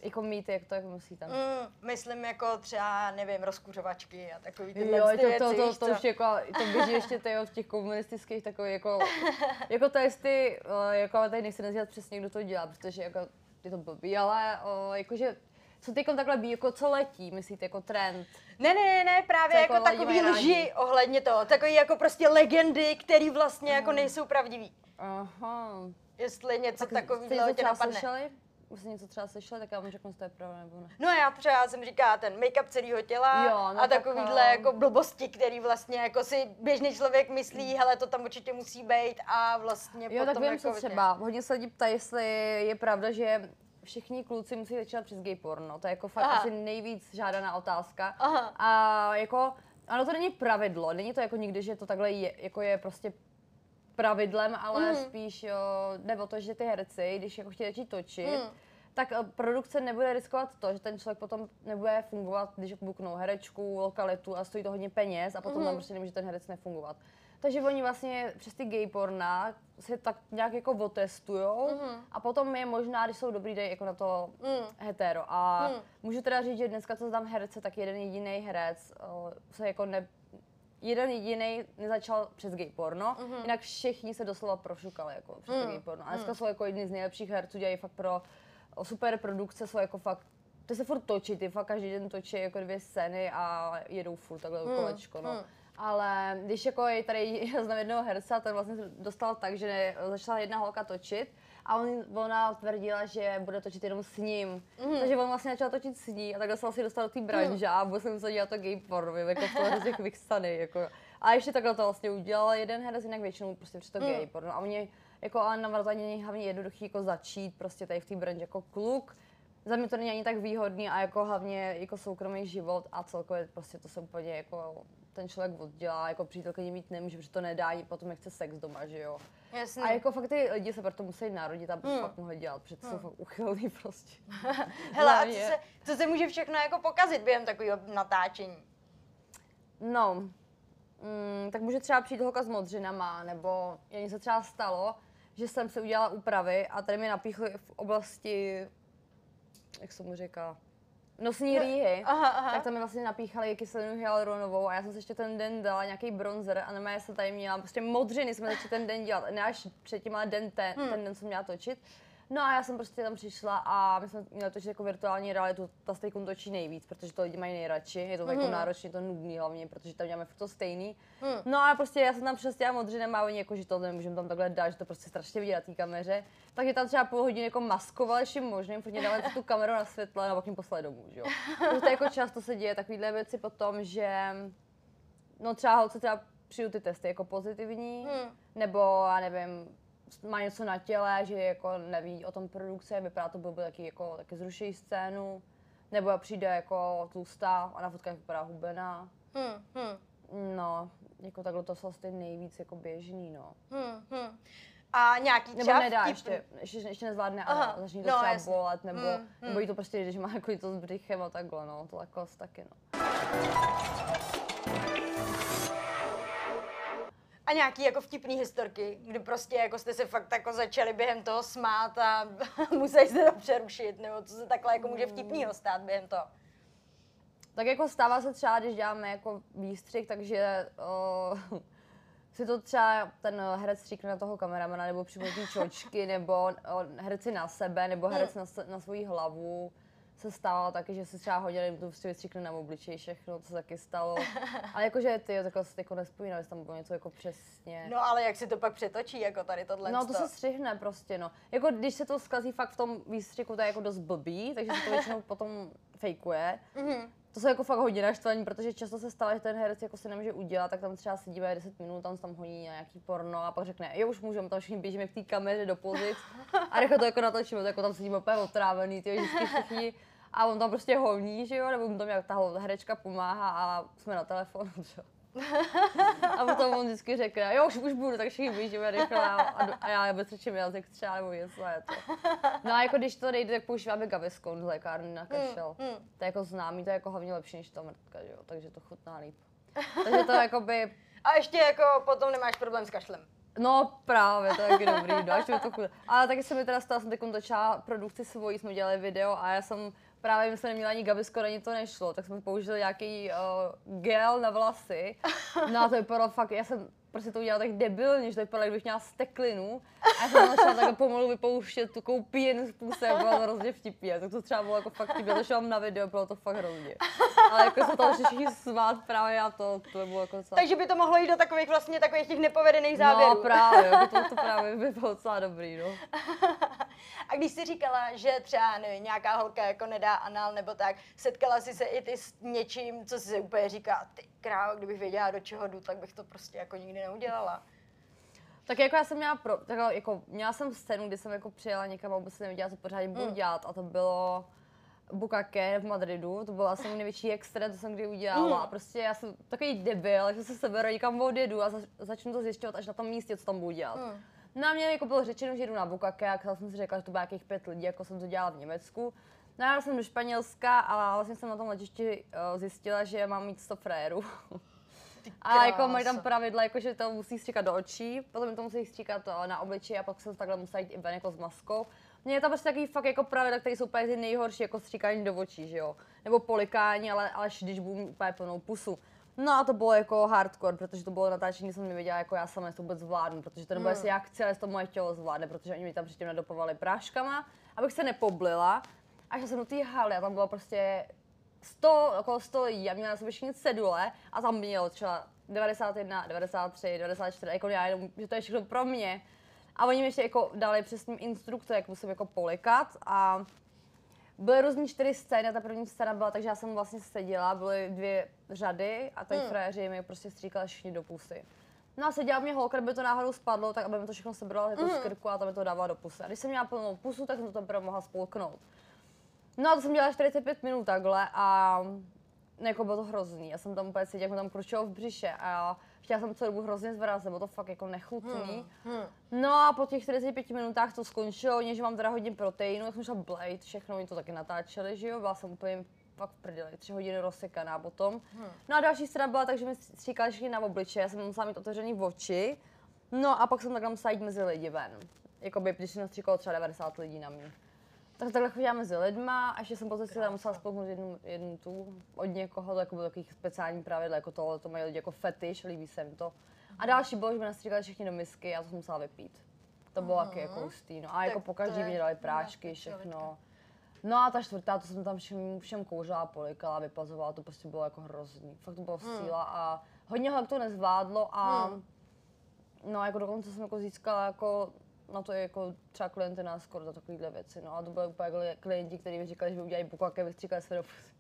Jako mít, jak to jako myslíte? Mm, myslím jako třeba, nevím, rozkuřovačky a takový tyhle jo, to, věci, to, to, to, to, už jako, to běží ještě tyjo, v těch komunistických takových jako, [laughs] jako to jestli, eh, jako tady nechci nazývat přesně, kdo to dělá, protože jako je to blbý, ale o, jakože co ty takhle bí, jako co letí, myslíte, jako trend? Ne, ne, ne, právě jako, jako takový lži ohledně toho, takový jako prostě legendy, které vlastně mm. jako nejsou pravdivý. Aha. Jestli něco tak takového tě napadne. Slyšeli? Už jsi něco třeba slyšela, tak já vám řeknu, jestli to je pravda nebo ne. No já třeba jsem říkala ten make-up celého těla Jo, no a tak, takovýhle eh, jako blbosti, který vlastně jako si běžný člověk myslí, hele to tam určitě musí být a vlastně Jo, potom tak vím, jako co vlastně- třeba. Hodně se lidí ptají, jestli je pravda, že všichni kluci musí začínat přes gay porno. To je jako fakt Aha. asi nejvíc žádaná otázka. Aha. A jako, ano, to není pravidlo, není to jako nikdy, že to takhle je, jako je prostě pravidlem, ale Mhm. spíš jo, jde o to, že ty herci, když jako chtějí začít točit, Mm. Tak eh, produkce nebude riskovat to, že ten člověk potom nebude fungovat, když buknou herečku, lokalitu a stojí to hodně peněz a potom Mhm. tam prostě nemůže ten herec nefungovat. Takže oni vlastně přes ty gay porna si tak nějak jako otestujou Mhm. a potom je možná, když jsou dobrý, dají jako na to Mm. hetero. A Hmm. můžu teda říct, že dneska, co znám herce, tak jeden jediný herec o, se jako ne, jeden jediný nezačal přes gay porno, Mhm. jinak všichni se doslova prošukali jako přes Mm. gay porno. A dneska Mm. jsou jako jedni z nejlepších herců, dělají fakt pro super produkce, jsou jako fakt to se furt točí, ty fakt každý den točí jako dvě scény a jedou furt takhle Mm, kolečko, no. mm. Ale když jako je tady, já [laughs] znám jednoho herce, ten vlastně se dostal tak, že začala jedna holka točit a on, ona tvrdila, že bude točit jenom s ním. Mhm. Takže on vlastně začal točit s ní a takhle se vlastně dostal do té branže a vůbec jsem se dělat to gay porno, jako v toho těch [laughs] vychstany, jako. A ještě takhle to vlastně udělal jeden herec, jinak většinou prostě přes to Mm. gay porno. A oni jako ale na není hlavně jednoduchý jako začít prostě tady v té branži jako kluk. Za mě to není ani tak výhodný a jako hlavně jako soukromý život a celkově prostě to se úplně jako ten člověk oddělá, jako přítelkyně mít nemůže, protože to nedá, ani potom nechce sex doma, že jo. Jasný. A jako fakt ty lidi se proto musí narodit, aby Hmm. to fakt mohli dělat, protože to jsou fakt uchylný prostě. [laughs] Hele, a co se, co se může všechno jako pokazit během takového natáčení? No, mm, tak může třeba přijít holka s modřinama, nebo jen se třeba stalo, že jsem si udělala úpravy a tady mi napíchli v oblasti, jak se mu říká, nosní rýhy. Aha, aha. Tak tam mi vlastně napíchali kyselinu hyaluronovou a já jsem si ještě ten den dala nějaký bronzer a normálně jsem tady měla prostě modřiny, jsme začali ten den dělat, ne až předtím, ale den ten, Hmm. ten den jsem měla točit. No a já jsem prostě tam přišla a my jsme měli točit jako virtuální realitu, ta stejkon točí nejvíc, protože to lidi mají nejradši, je to jako Mhm. náročné, je to nudný hlavně, protože tam děláme furt to stejný. Hmm. No a prostě já jsem tam přes těla modřinem a oni jako, že to nemůžeme tam takhle dát, že to prostě strašně vidět na té kameře. Takže tam třeba půl hodiny jako maskovali vším možným, protože dávali tu kameru na světle a pak jim poslali domů, že jo. To jako často se děje takovýhle věci potom, že no třeba holce třeba přijdu ty testy jako pozitivní, Hmm. nebo já nevím, má něco na těle, že jako neví o tom produkce, vypadá to blbě, taky jako taky zruší scénu, nebo přijde jako tlustá a na fotkách vypadá hubená. Hmm. Hmm. No, jako takhle to jsou asi nejvíc jako běžný, no. Hmm. Hmm. A nějaký Nebo třeba nedá, vtip- ještě, ještě, ještě nezvládne, Aha, ano, začne to no, třeba jasně. bolet, nebo, Mm, nebo mm. jí to prostě, když má jako to s břichem a takhle, no, to jako taky, no. A nějaký jako vtipný historky, kdy prostě jako jste se fakt jako začali během toho smát a [laughs] museli jste to přerušit, nebo co se takhle jako může vtipnýho stát během toho. Tak jako stává se třeba, když děláme jako výstřih, takže uh, [laughs] si to třeba ten herec stříkne na toho kameramana, nebo přímo ty čočky, [laughs] nebo uh, herci na sebe, nebo herec na, se- na svoji hlavu. Se stalo taky, že si třeba hodili, prostě vystříkne na obličej všechno, to se taky stalo. Ale jakože ty, takhle si jako nespomínám, jestli tam bylo něco jako přesně. No ale jak se to pak přetočí, jako tady tohle. No to se střihne prostě, no. Jako když se to zkazí fakt v tom výstřiku, to je jako dost blbý, takže se to většinou potom fejkuje. Mhm. To jsou jako fakt hodně naštvaní, protože často se stává, že ten herec jako se nemůže udělat, tak tam třeba se dívají 10 minut, tam tam honí nějaký porno a pak řekne, jo už můžeme, tam všichni běžíme v té kameře do pozic a rychle to jako natočíme, to jako tam sedíme úplně otrávený, ty vždycky všichni a on tam prostě honí, že jo, nebo mu tam nějak ta herečka pomáhá a jsme na telefonu, [laughs] že jo. A potom on vždycky řekne, jo, už, už budu, tak všichni běžíme rychle a, a, já bezpečím jazyk třeba nebo něco a je to. No a jako když to nejde, tak používáme Gaviscon z lékárny na kašel. Mm, mm. To je jako známý, to je jako hlavně lepší než ta mrtka, že jo, takže to chutná líp. Takže to jakoby, A ještě jako potom nemáš problém s kašlem. no právě, to je taky dobrý, no, to chutná. Ale taky se mi teda stalo, jsem teď točila produkci svojí, jsme dělali video a já jsem právě my jsme neměla ani Gaviscon, ani to nešlo, tak jsme použili nějaký uh, gel na vlasy. No a to vypadalo fakt, já jsem prostě to udělala tak debilně, že to vypadalo, jak bych měla steklinu. A já jsem začala takhle pomalu vypouštět tu koupíjen způsob, bylo to hrozně vtipně. Tak to třeba bylo jako fakt vtipně, to šlo na video, bylo to fakt hrozně. Ale jako se to všichni smát právě a to, to bylo jako docela... Takže by to mohlo jít do takových vlastně takových těch nepovedených závěrů. No právě, jako to, to právě by bylo docela dobrý, no. [laughs] A když jsi říkala, že třeba nevím, nějaká holka jako nedá anal nebo tak, setkala jsi se i ty s něčím, co jsi si úplně říká, ty krávo, kdybych věděla, do čeho jdu, tak bych to prostě jako nikdy neudělala. Tak jako já jsem měla, pro, tak jako, měla jsem scénu, kdy jsem jako přijela někam a vůbec nevěděla, co pořádně budu Mm. dělat a to bylo Bukake v Madridu, to byl asi můj největší extrém, co jsem kdy udělala Mm. a prostě já jsem takový debil, že se seberu, někam odjedu a zač- začnu to zjišťovat až na tom místě, co tam budu dělat. Mm. No a mě jako bylo řečeno, že jdu na Bukake a jsem si řekla, že to bude nějakých pět lidí, jako jsem to dělala v Německu. No jela jsem do Španělska a vlastně jsem na tom letišti uh, zjistila, že mám mít 100 frérů. [laughs] A jako mají tam pravidla, jako že to musí stříkat do očí, potom to musí stříkat eh, na obličeji a pak jsem takhle musela jít i ven jako s maskou. Mně je tam prostě takový fakt jako pravidla, které jsou úplně ty nejhorší, jako stříkání do očí, že jo. Nebo polikání, ale až když budu mít úplně plnou pusu. No a to bylo jako hardcore, protože to bylo natáčení, jsem nevěděla, jako já sama to vůbec zvládnu, protože to nebude Hmm. chci, ale to moje tělo zvládne, protože oni mi tam předtím nadopovali práškama, abych se nepoblila. A šla jsem do té haly a tam bylo prostě 100, okolo 100 lidí a měla na sobě všichni cedule a tam mělo třeba 91, 93, 94, jako já jenom, že to je všechno pro mě. A oni mi ještě jako dali přesně instrukce, jak musím jako polikat a byly různý čtyři scény, ta první scéna byla, takže já jsem vlastně seděla, byly dvě řady a tady Hmm. frajeři mi prostě stříkali všichni do pusy. No a seděla mě holka, kdyby to náhodou spadlo, tak aby mi to všechno sebrala jako Mhm. z krku a tam mi to dávala do pusy. A když jsem měla plnou pusu, tak jsem to teprve mohla spolknout. No a to jsem dělala 45 minut takhle a no, jako bylo to hrozný. Já jsem tam úplně cítila, jak mi tam kručilo v břiše a chtěla jsem celou dobu hrozně zvrat, bylo to fakt jako nechutný. Hmm. No a po těch 45 minutách to skončilo, že mám teda hodně proteinu, jak jsem šla Blade, všechno, oni to taky natáčeli, že jo, byla jsem úplně fakt v prdeli, tři hodiny rozsekaná potom. Hmm. No a další strana byla tak, že mi stříkali všichni na obliče, já jsem musela mít otevřený oči, no a pak jsem takhle musela jít mezi lidi ven. Jakoby, když se nastříkalo třeba 90 lidí na mě. Tak takhle chodila mezi lidma a ještě jsem potom si tam musela spolknout jednu, jednu tu od někoho, to jako bylo takových speciální pravidla, jako tohle, to mají lidi jako fetiš, líbí se jim to. A další bylo, že mi nastříkali všichni do misky a to jsem musela vypít. To bylo taky jako hustý, no. A jako Tak po to každý je mi dali prášky, všechno. No a ta čtvrtá, to jsem tam všem, všem kouřila, polikala, vypazovala, to prostě bylo jako hrozný. Fakt to bylo síla a hodně holek to nezvládlo a Hmm. no jako dokonce jsem jako získala jako na to jako třeba klienty na skoro za takovýhle věci, no a to byly úplně kli- klienti, kteří mi říkali, že by udělali bukaké, vystříkali své do pusy.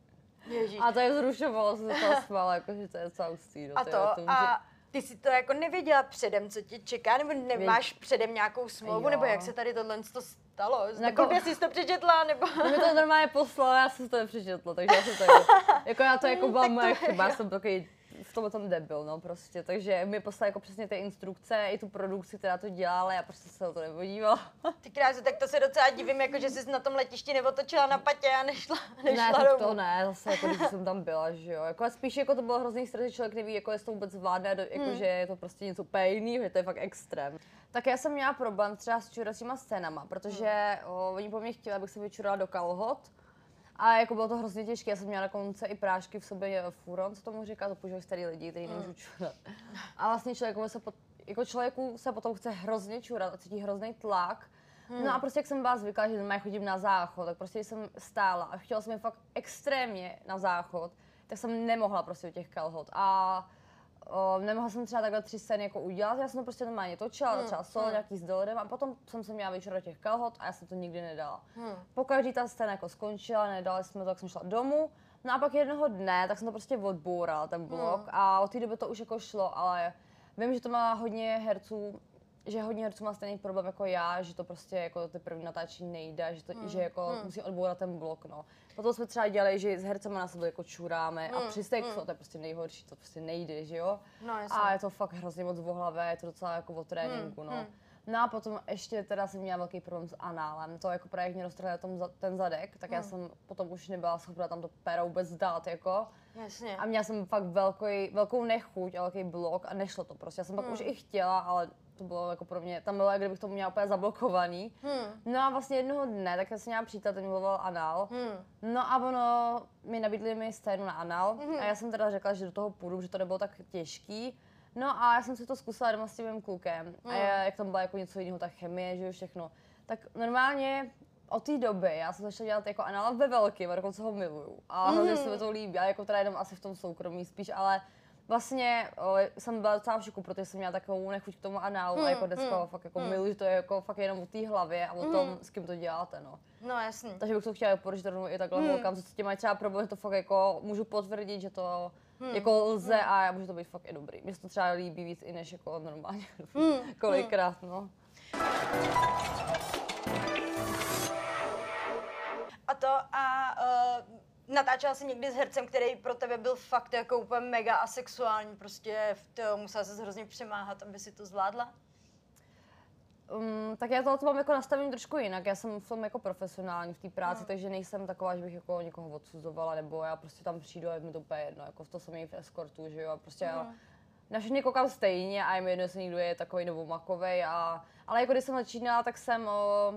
Ježíš. A to je zrušovalo, jsem se toho smála, jako, že to je docela hustý, no, A je to, a ty si to jako nevěděla předem, co tě čeká, nebo nemáš předem nějakou smlouvu, Jo. nebo jak se tady tohle to stalo? Jako- Jako, jsi to přečetla, nebo... No mi to normálně poslala, já jsem to nepřečetla, takže já jsem to jako, jako já to [laughs] jako byla to moje je, chyba, já jsem takový tom tom debil, no prostě, takže mi poslala jako přesně ty instrukce, i tu produkci, která to dělala, já prostě se na to nepodívala. [laughs] Ty krásu, tak to se docela divím, jako že jsi na tom letišti neotočila na patě a nešla, nešla ne, tak domů. to ne, zase jako když jsem tam byla, že jo. Jako, a spíš jako to bylo hrozný stres, že člověk neví, jako jestli to vůbec zvládne, jako, Hmm. že je to prostě něco úplně jiného, že to je fakt extrém. Tak já jsem měla problém třeba s čuracíma scénama, protože Hmm. o, oni po mně chtěli, abych se vyčurala do kalhot. A jako bylo to hrozně těžké, já jsem měla dokonce i prášky v sobě, eh, furon, co tomu říká, to používají starý lidi, kteří Hmm. nemůžou čurat. A vlastně člověku se, pot, jako člověku se potom chce hrozně čurat a cítí hrozný tlak. Hmm. No a prostě jak jsem byla zvyklá, že normálně chodím na záchod, tak prostě jsem stála a chtěla jsem je fakt extrémně na záchod, tak jsem nemohla prostě u těch kalhot. A o, nemohla jsem třeba takhle tři scény jako udělat, já jsem to prostě normálně točila, Hmm, třeba solo, hmm. nějaký s doledem a potom jsem se měla vyčurat do těch kalhot a já jsem to nikdy nedala. Hmm. Po každý ta scéna jako skončila, nedali jsme to, tak jsem šla domů. No a pak jednoho dne, tak jsem to prostě odbourala, ten blok. Hmm. A od té doby to už jako šlo, ale vím, že to má hodně herců, že hodně herců má stejný problém jako já, že to prostě jako ty první natáčení nejde, že, to, Hmm. že jako Hmm. musí odbourat ten blok, no. Potom jsme třeba dělali, že s hercema na sebe jako čuráme a Hmm. při sexu, Hmm. to je prostě nejhorší, to prostě nejde, že jo. No. A je to fakt hrozně moc vohlavé, je to docela jako o tréninku, Hmm, no. hmm. No a potom ještě teda jsem měla velký problém s análem. To jako právě jak mě roztrhli tom za, ten zadek, tak já Hmm. jsem potom už nebyla schopna tam to péro vůbec dát, jako. Jasně. A měla jsem fakt velký, velkou nechuť a velký blok a nešlo to prostě. Já jsem pak Hmm. už i chtěla, ale to bylo jako pro mě, tam bylo, jak kdybych to měla úplně zablokovaný. Hmm. No a vlastně jednoho dne, tak já jsem měla přítel, ten miloval anál. Hmm. No a ono, mi nabídli mi scénu na anal Mhm. a já jsem teda řekla, že do toho půjdu, že to nebylo tak těžký. No a já jsem si to zkusila doma s tím mým klukem. A Mm. já, jak tam byla jako něco jiného, ta chemie, že jo, všechno. Tak normálně od té doby já jsem začala dělat jako anal ve velkým a dokonce ho miluju. A hrozně Mhm. se mi to líbí, a jako teda jenom asi v tom soukromí spíš, ale vlastně o, jsem byla docela v šoku, protože jsem měla takovou nechuť k tomu análu Hmm, a jako dneska hmm, fakt jako hmm. miluji, že to je jako fakt jenom o té hlavě a o tom, s kým to děláte, no. No jasný. Takže bych to chtěla doporučit rovnou i takhle Hmm. holkám, co s tím mají třeba problém, to fakt jako můžu potvrdit, že to Hmm. jako lze a může to být fakt i dobrý. Mně se to třeba líbí víc i než jako normálně. Hmm. [laughs] Kolikrát, no. A to a uh, natáčela jsi někdy s hercem, který pro tebe byl fakt jako úplně mega asexuální, prostě v to musela se hrozně přemáhat, aby si to zvládla? Um, tak já to mám jako nastavení trošku jinak. Já jsem v tom jako profesionální v té práci, Hmm. takže nejsem taková, že bych jako někoho odsuzovala, nebo já prostě tam přijdu a je mi to úplně jedno, jako v to jsem i v eskortu, že jo, a prostě já Mhm. na všechny koukám stejně a je mi jedno, jestli někdo je takový nebo makovej a, ale jako když jsem začínala, tak jsem o,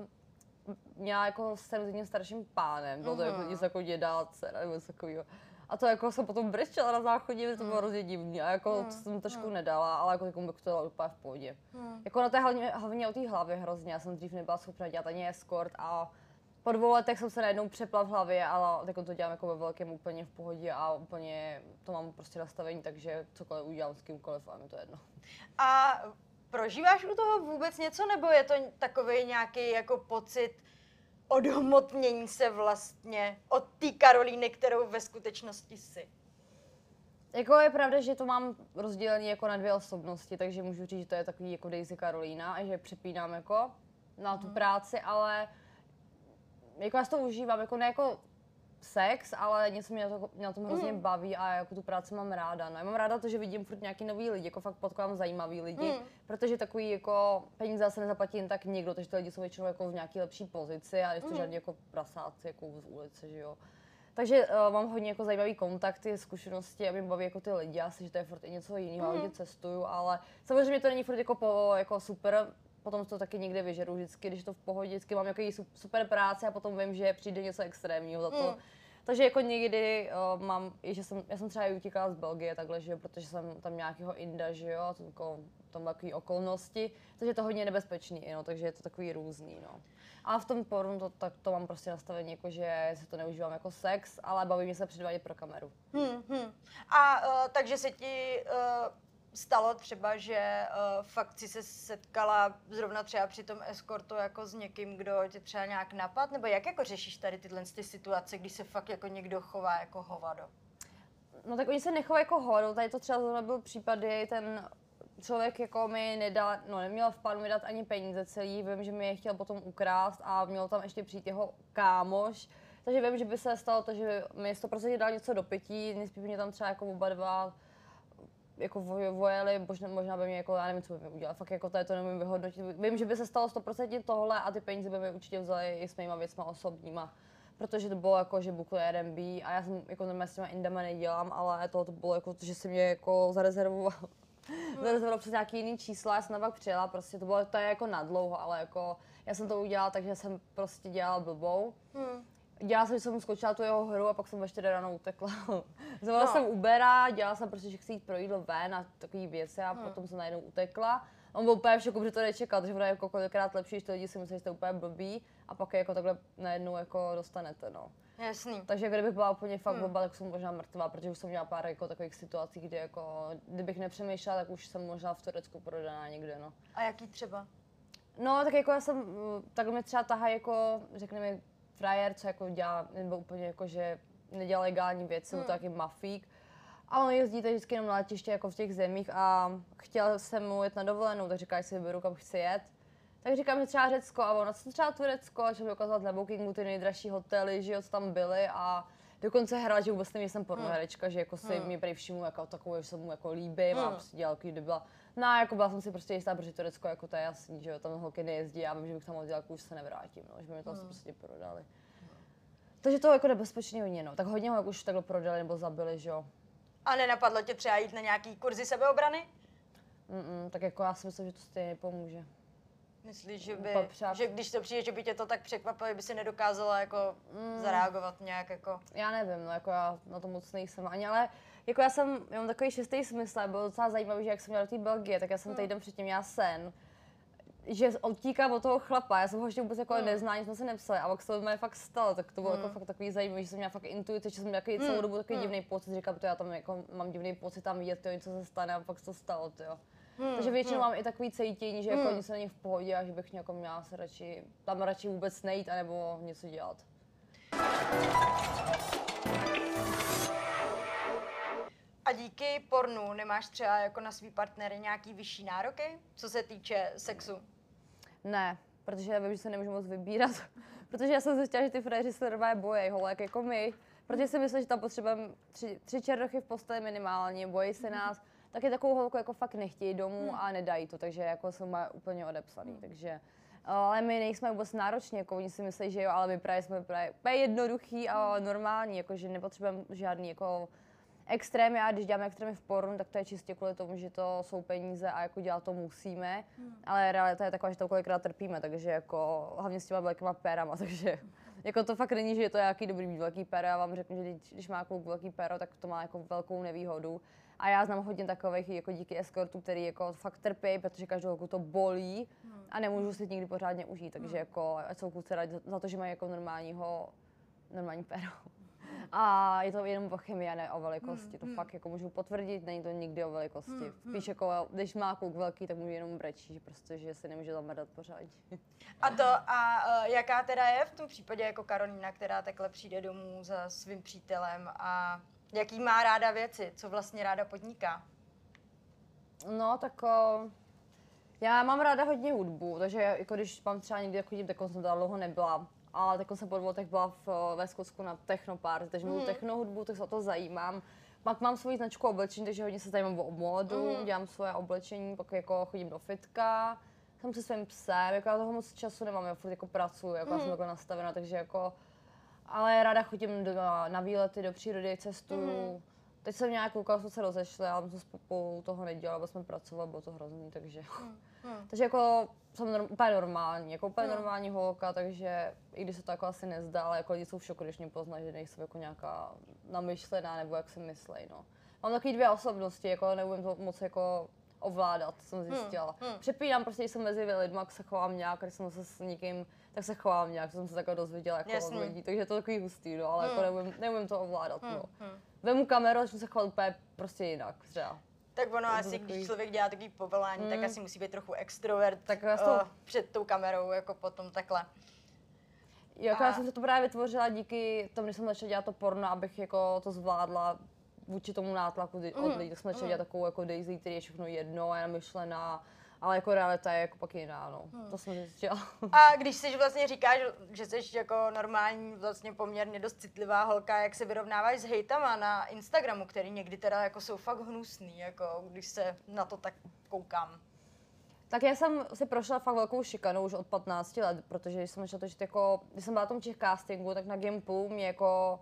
měla jako jsem s jedním starším pánem, bylo to jako Mhm. něco jako děda, dcera nebo něco takového. A to jako jsem potom brečela na záchodě, to Mhm. bylo hrozně divný a jako to jsem trošku nedala, ale jako takovou to dala úplně v pohodě. Jako na té hlavně, hlavně o té hlavě hrozně, já jsem dřív nebyla schopna dělat ani escort a po dvou letech jsem se najednou přepla v hlavě, ale teď to dělám jako ve velkém úplně v pohodě a úplně to mám prostě nastavení, takže cokoliv udělám s kýmkoliv a mi to jedno. A prožíváš u toho vůbec něco, nebo je to takový nějaký jako pocit odhmotnění se vlastně od té Karolíny, kterou ve skutečnosti jsi? Jako je pravda, že to mám rozdělený jako na dvě osobnosti, takže můžu říct, že to je takový jako Daisy Karolína a že přepínám jako na tu práci, ale jako já si to užívám, jako ne jako sex, ale něco mě na, to, mě na tom hrozně Mm. baví a jako tu práci mám ráda. No, já mám ráda to, že vidím furt nějaký nový lidi, jako fakt potkávám zajímavý lidi, Mm. protože takový jako peníze se nezaplatí jen tak nikdo, takže ty lidi jsou většinou jako v nějaký lepší pozici a jsou to Mm. žádný jako prasáci jako z ulice, že jo. Takže uh, mám hodně jako zajímavý kontakty, zkušenosti a mě baví jako ty lidi, asi, že to je furt i něco jiného, Mhm. hodně cestuju, ale samozřejmě to není furt jako, po, jako super, potom to taky někde vyžeru vždycky, když to v pohodě, vždycky mám jako super práce a potom vím, že přijde něco extrémního za to. Mm. Takže jako někdy uh, mám, i že jsem, já jsem třeba i utíkala z Belgie takhle, že protože jsem tam nějakého Inda, že jo, to jako, tam takové okolnosti, takže je to hodně nebezpečný, no, takže je to takový různý, no. A v tom pornu to, tak to mám prostě nastavení, jako, že si to neužívám jako sex, ale baví mě se předvádět pro kameru. Hmm, hmm. A uh, takže se ti uh, stalo třeba, že uh, fakt si se setkala zrovna třeba při tom eskortu jako s někým, kdo tě třeba nějak napad? Nebo jak jako řešíš tady tyhle ty situace, když se fakt jako někdo chová jako hovado? No tak oni se nechovají jako horu, tady to třeba zrovna byl případ, kdy ten člověk jako mi nedal, no neměl v plánu mi dát ani peníze celý, vím, že mi je chtěl potom ukrást a měl tam ještě přijít jeho kámoš, takže vím, že by se stalo to, že mi 100% dal něco do pití, nejspíš mě tam třeba jako oba dva jako voj- vojeli, možná, možná by mě jako, já nevím, co by mi udělal, fakt jako tady to nemůžu vyhodnotit. Vím, že by se stalo 100% tohle a ty peníze by mi určitě vzali i s mýma věcma osobníma. Protože to bylo jako, že bukli RMB a já jsem jako normálně s těma indama nedělám, ale to, to bylo jako, že si mě jako zarezervoval. zarezervoval přes nějaký jiný čísla, já jsem tam pak přijela, prostě to bylo, to je jako nadlouho, ale jako já jsem to udělala, takže jsem prostě dělala blbou. Hmm. Dělala jsem, že jsem skočila tu jeho hru a pak jsem ve 4 ráno utekla. [laughs] Zvolila No. jsem Ubera, dělala jsem prostě, že chci jít pro jídlo ven a takové věci a Hmm. potom jsem najednou utekla. On byl úplně v šoku, že to nečekal, takže ono je jako kolikrát lepší, že ty lidi si myslí, že jste úplně blbý a pak je jako takhle najednou jako dostanete, no. Jasný. Takže kdybych byla úplně fakt Hmm. blbá, tak jsem možná mrtvá, protože už jsem měla pár jako takových situací, kdy jako, kdybych nepřemýšlela, tak už jsem možná v Turecku prodaná někde, no. A jaký třeba? No, tak jako já jsem, mm, tak mi třeba tahá jako, řekněme, frajer, co jako dělá, nebo úplně jako, že nedělá legální věci, hmm. Hmm. to taky mafík. A on jezdí tady vždycky jenom na letiště jako v těch zemích a chtěl jsem mu jet na dovolenou, tak říká, že si vyberu, kam chci jet. Tak říkám, že třeba Řecko a ono, co třeba Turecko, a že mi ukázat na Bookingu ty nejdražší hotely, že jo, co tam byly a dokonce hra, že vůbec nevím, jsem pornoherečka, že jako si Hmm. mě prý všimnu jako takovou, že se mu jako líbím a Hmm. prostě dělal takový byla. No a jako byla jsem si prostě jistá, protože Turecko jako to je jasný, že jo, tam holky nejezdí, já vím, že bych tam odjela, jako už se nevrátím, no, že by mi to asi Hmm. prostě prodali. Takže to jako nebezpečný hodně, no. Tak hodně ho jako už takhle prodali nebo zabili, že jo. A nenapadlo tě třeba jít na nějaký kurzy sebeobrany? Mm-mm, tak jako já si myslím, že to stejně pomůže. Myslíš, že, by, Papřák. že když to přijde, že by tě to tak překvapilo, že by si nedokázala jako Mm. zareagovat nějak jako... Já nevím, no jako já na to moc nejsem ani, ale jako já jsem, já mám takový šestý smysl, a bylo docela zajímavý, že jak jsem měla do té Belgie, tak já jsem Hmm. týden předtím měla sen, že odtíká od toho chlapa, já jsem ho ještě vůbec jako Hmm. neznala, nic jsme se nepsali, a pak se to mě fakt stalo, tak to bylo Hmm. jako fakt takový zajímavý, že jsem měla fakt intuici, že jsem měla takový celou Hmm. dobu takový Hmm. divný pocit, říkám, to já tam jako mám divný pocit tam vidět, to něco se stane a pak se to stalo, jo. Hmm, Takže většinou hmm. mám i takový cítění, že jako Hmm. něco není v pohodě a že bych jako měla se radši, tam radši vůbec nejít, anebo něco dělat. A díky pornu nemáš třeba jako na svý partnery nějaký vyšší nároky, co se týče sexu? Ne, protože já vím, že se nemůžu moc vybírat. [laughs] protože já jsem zjistila, že ty frajeři se normálně bojí holek jako my. Protože si myslím, že tam potřebujeme tři, tři černochy v posteli minimálně, bojí se nás. [laughs] Taky takovou holku jako fakt nechtějí domů a nedají to, takže jako jsou úplně odepsaný. Takže ale my nejsme vůbec nároční, jako oni si myslí, že jo, ale my právě jsme právě úplně jednoduchý a normální, jako že nepotřebujeme žádný jako extrémy a když děláme extrémy v pornu, tak to je čistě kvůli tomu, že to jsou peníze a jako dělat to musíme, ale realita je taková, že to kolikrát trpíme, takže jako hlavně s těma velkýma pérama, [laughs] takže jako to fakt není, že je to nějaký dobrý mít velký péro, já vám řeknu, že když, když má kluk velký péro, tak to má jako velkou nevýhodu. A já znám hodně takových jako díky eskortu, který jako fakt trpí, protože každou holku to bolí a nemůžu si nikdy pořádně užít, takže jako ať jsou kluci rádi za- za to, že mají jako normálního, normální péro. A je to jenom o chemii a ne o velikosti. To fakt jako můžu potvrdit, není to nikdy o velikosti. Spíš jako, když má kluk velký, tak mu jenom brečí, že prostě, že se nemůže zamrdat pořádně. [laughs] A to, a uh, jaká teda je v tom případě jako Karolína, která takhle přijde domů za svým přítelem a jaký má ráda věci, co vlastně ráda podniká? No, tak o, já mám ráda hodně hudbu, takže jako když mám třeba někdy jako chodím, tak jsem tam dlouho nebyla. Ale tak jsem po dvou letech byla v, o, ve Skotsku na technoparty, takže miluji techno hudbu, tak se o to zajímám. Pak mám svoji značku oblečení, takže hodně se zajímám o módu, dělám svoje oblečení, pak jako chodím do fitka, jsem se svým psem, jako já toho moc času nemám, já furt jako pracuji, jako já jsem takhle nastavena, takže jako ale ráda chodím do, na výlety do přírody, cestuju. Teď jsem nějak koukala, jsme se rozešli, ale jsme spolu toho nedělali, bo jsme pracovali, bylo to hrozný, takže... takže jako jsem norm, úplně normální, jako úplně normální holka, takže i když se to jako asi nezdá, ale jako lidi jsou v šoku, když mě poznají, že nejsem jako nějaká namyšlená, nebo jak si myslej, no. Mám takový dvě osobnosti, jako neumím to moc jako ovládat, jsem zjistila. Přepínám prostě, když jsem mezi lidmi, jak se chovám nějak, když jsem se s někým, tak se chovám nějak, to jsem se takhle dozvěděla jako Jasně. od lidí, takže je to takový hustý, no, ale jako neumím, neumím to ovládat, no. Hmm. Vemu kameru a začnu se chovat úplně prostě jinak, třeba. Tak ono asi, takový- když člověk dělá takový povolání, tak asi musí být trochu extrovert Tak já to- uh, před tou kamerou, jako potom takhle. Jako A- já jsem se to právě vytvořila díky tomu, když jsem začala dělat to porno, abych jako to zvládla vůči tomu nátlaku od lidí, tak jsem začala dělat takovou jako Daisy, který je všechno jedno a je namyšlená, ale jako realita je jako pak jiná, no. To jsem zjistila. [laughs] A když si vlastně říkáš, že jsi jako normální, vlastně poměrně dost citlivá holka, jak se vyrovnáváš s hejtama na Instagramu, který někdy teda jako jsou fakt hnusný, jako když se na to tak koukám. Tak já jsem si prošla fakt velkou šikanou už od 15 let, protože jsem začala točit jako, když jsem byla na tom Czech castingu, tak na Gimplu mě jako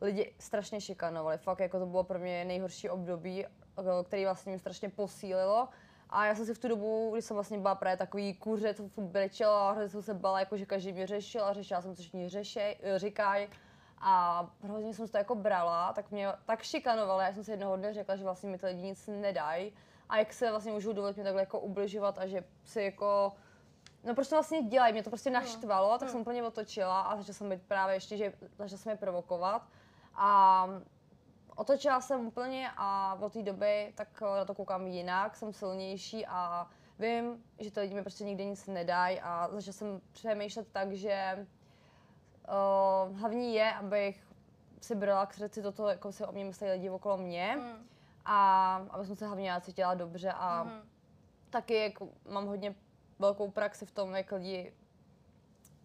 lidi strašně šikanovali. Fakt jako to bylo pro mě nejhorší období, eh, který vlastně mě strašně posílilo. A já jsem si v tu dobu, když jsem vlastně byla právě takový kuře, co furt brečela, a hrozně jsem se bala, jako, že každý mě řešil a řešila jsem, co všichni řešej, říkají. A hrozně jsem to jako brala, tak mě tak šikanovala, já jsem si jednoho dne řekla, že vlastně mi ty lidi nic nedají. A jak se vlastně můžu dovolit mě takhle jako ubližovat a že si jako No prostě vlastně dělají, mě to prostě naštvalo, tak jsem úplně otočila a začala jsem být právě ještě, že začala jsem je provokovat. A otočila jsem úplně a od té doby tak eh, na to koukám jinak, jsem silnější a vím, že ty lidi mi prostě nikdy nic nedají a začala jsem přemýšlet tak, že uh, hlavní je, abych si brala k srdci toto, jako si o mě mysleli lidi okolo mě Hmm. a aby jsem se hlavně já cítila dobře a Mhm. taky jako mám hodně velkou praxi v tom, jak lidi,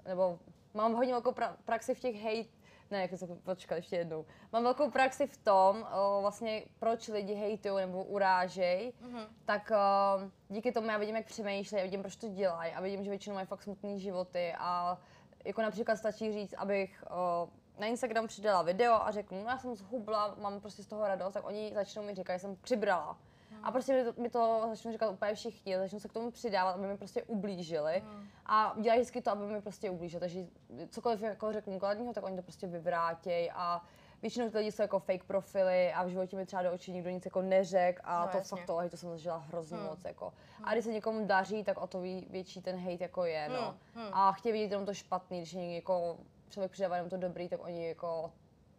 nebo mám hodně velkou pra- praxi v těch hejt, ne, jak se počkat ještě jednou. Mám velkou praxi v tom, o, vlastně proč lidi hejtují nebo urážejí, Mhm. tak o, díky tomu já vidím, jak přemýšlejí, vidím, proč to dělají a vidím, že většinou mají fakt smutné životy a jako například stačí říct, abych o, na Instagram přidala video a řeknu, no já jsem zhubla, mám prostě z toho radost, tak oni začnou mi říkat, že jsem přibrala. A prostě mi to, mi to začnou říkat úplně všichni, začnou se k tomu přidávat, aby mi prostě ublížili. A dělají vždycky to, aby mi prostě ublížili. Takže cokoliv jako řeknu kladního, tak oni to prostě vyvrátějí a většinou ty lidi jsou jako fake profily a v životě mi třeba do očí nikdo nic jako neřek a No, to jasně. fakt to, hej, to jsem zažila hrozně Hmm. moc jako. A když se někomu daří, tak o to větší ten hate jako je, no. Hmm, hmm. A chtějí vidět jenom to špatný, když někdo jako člověk přidává jenom to dobrý, tak oni jako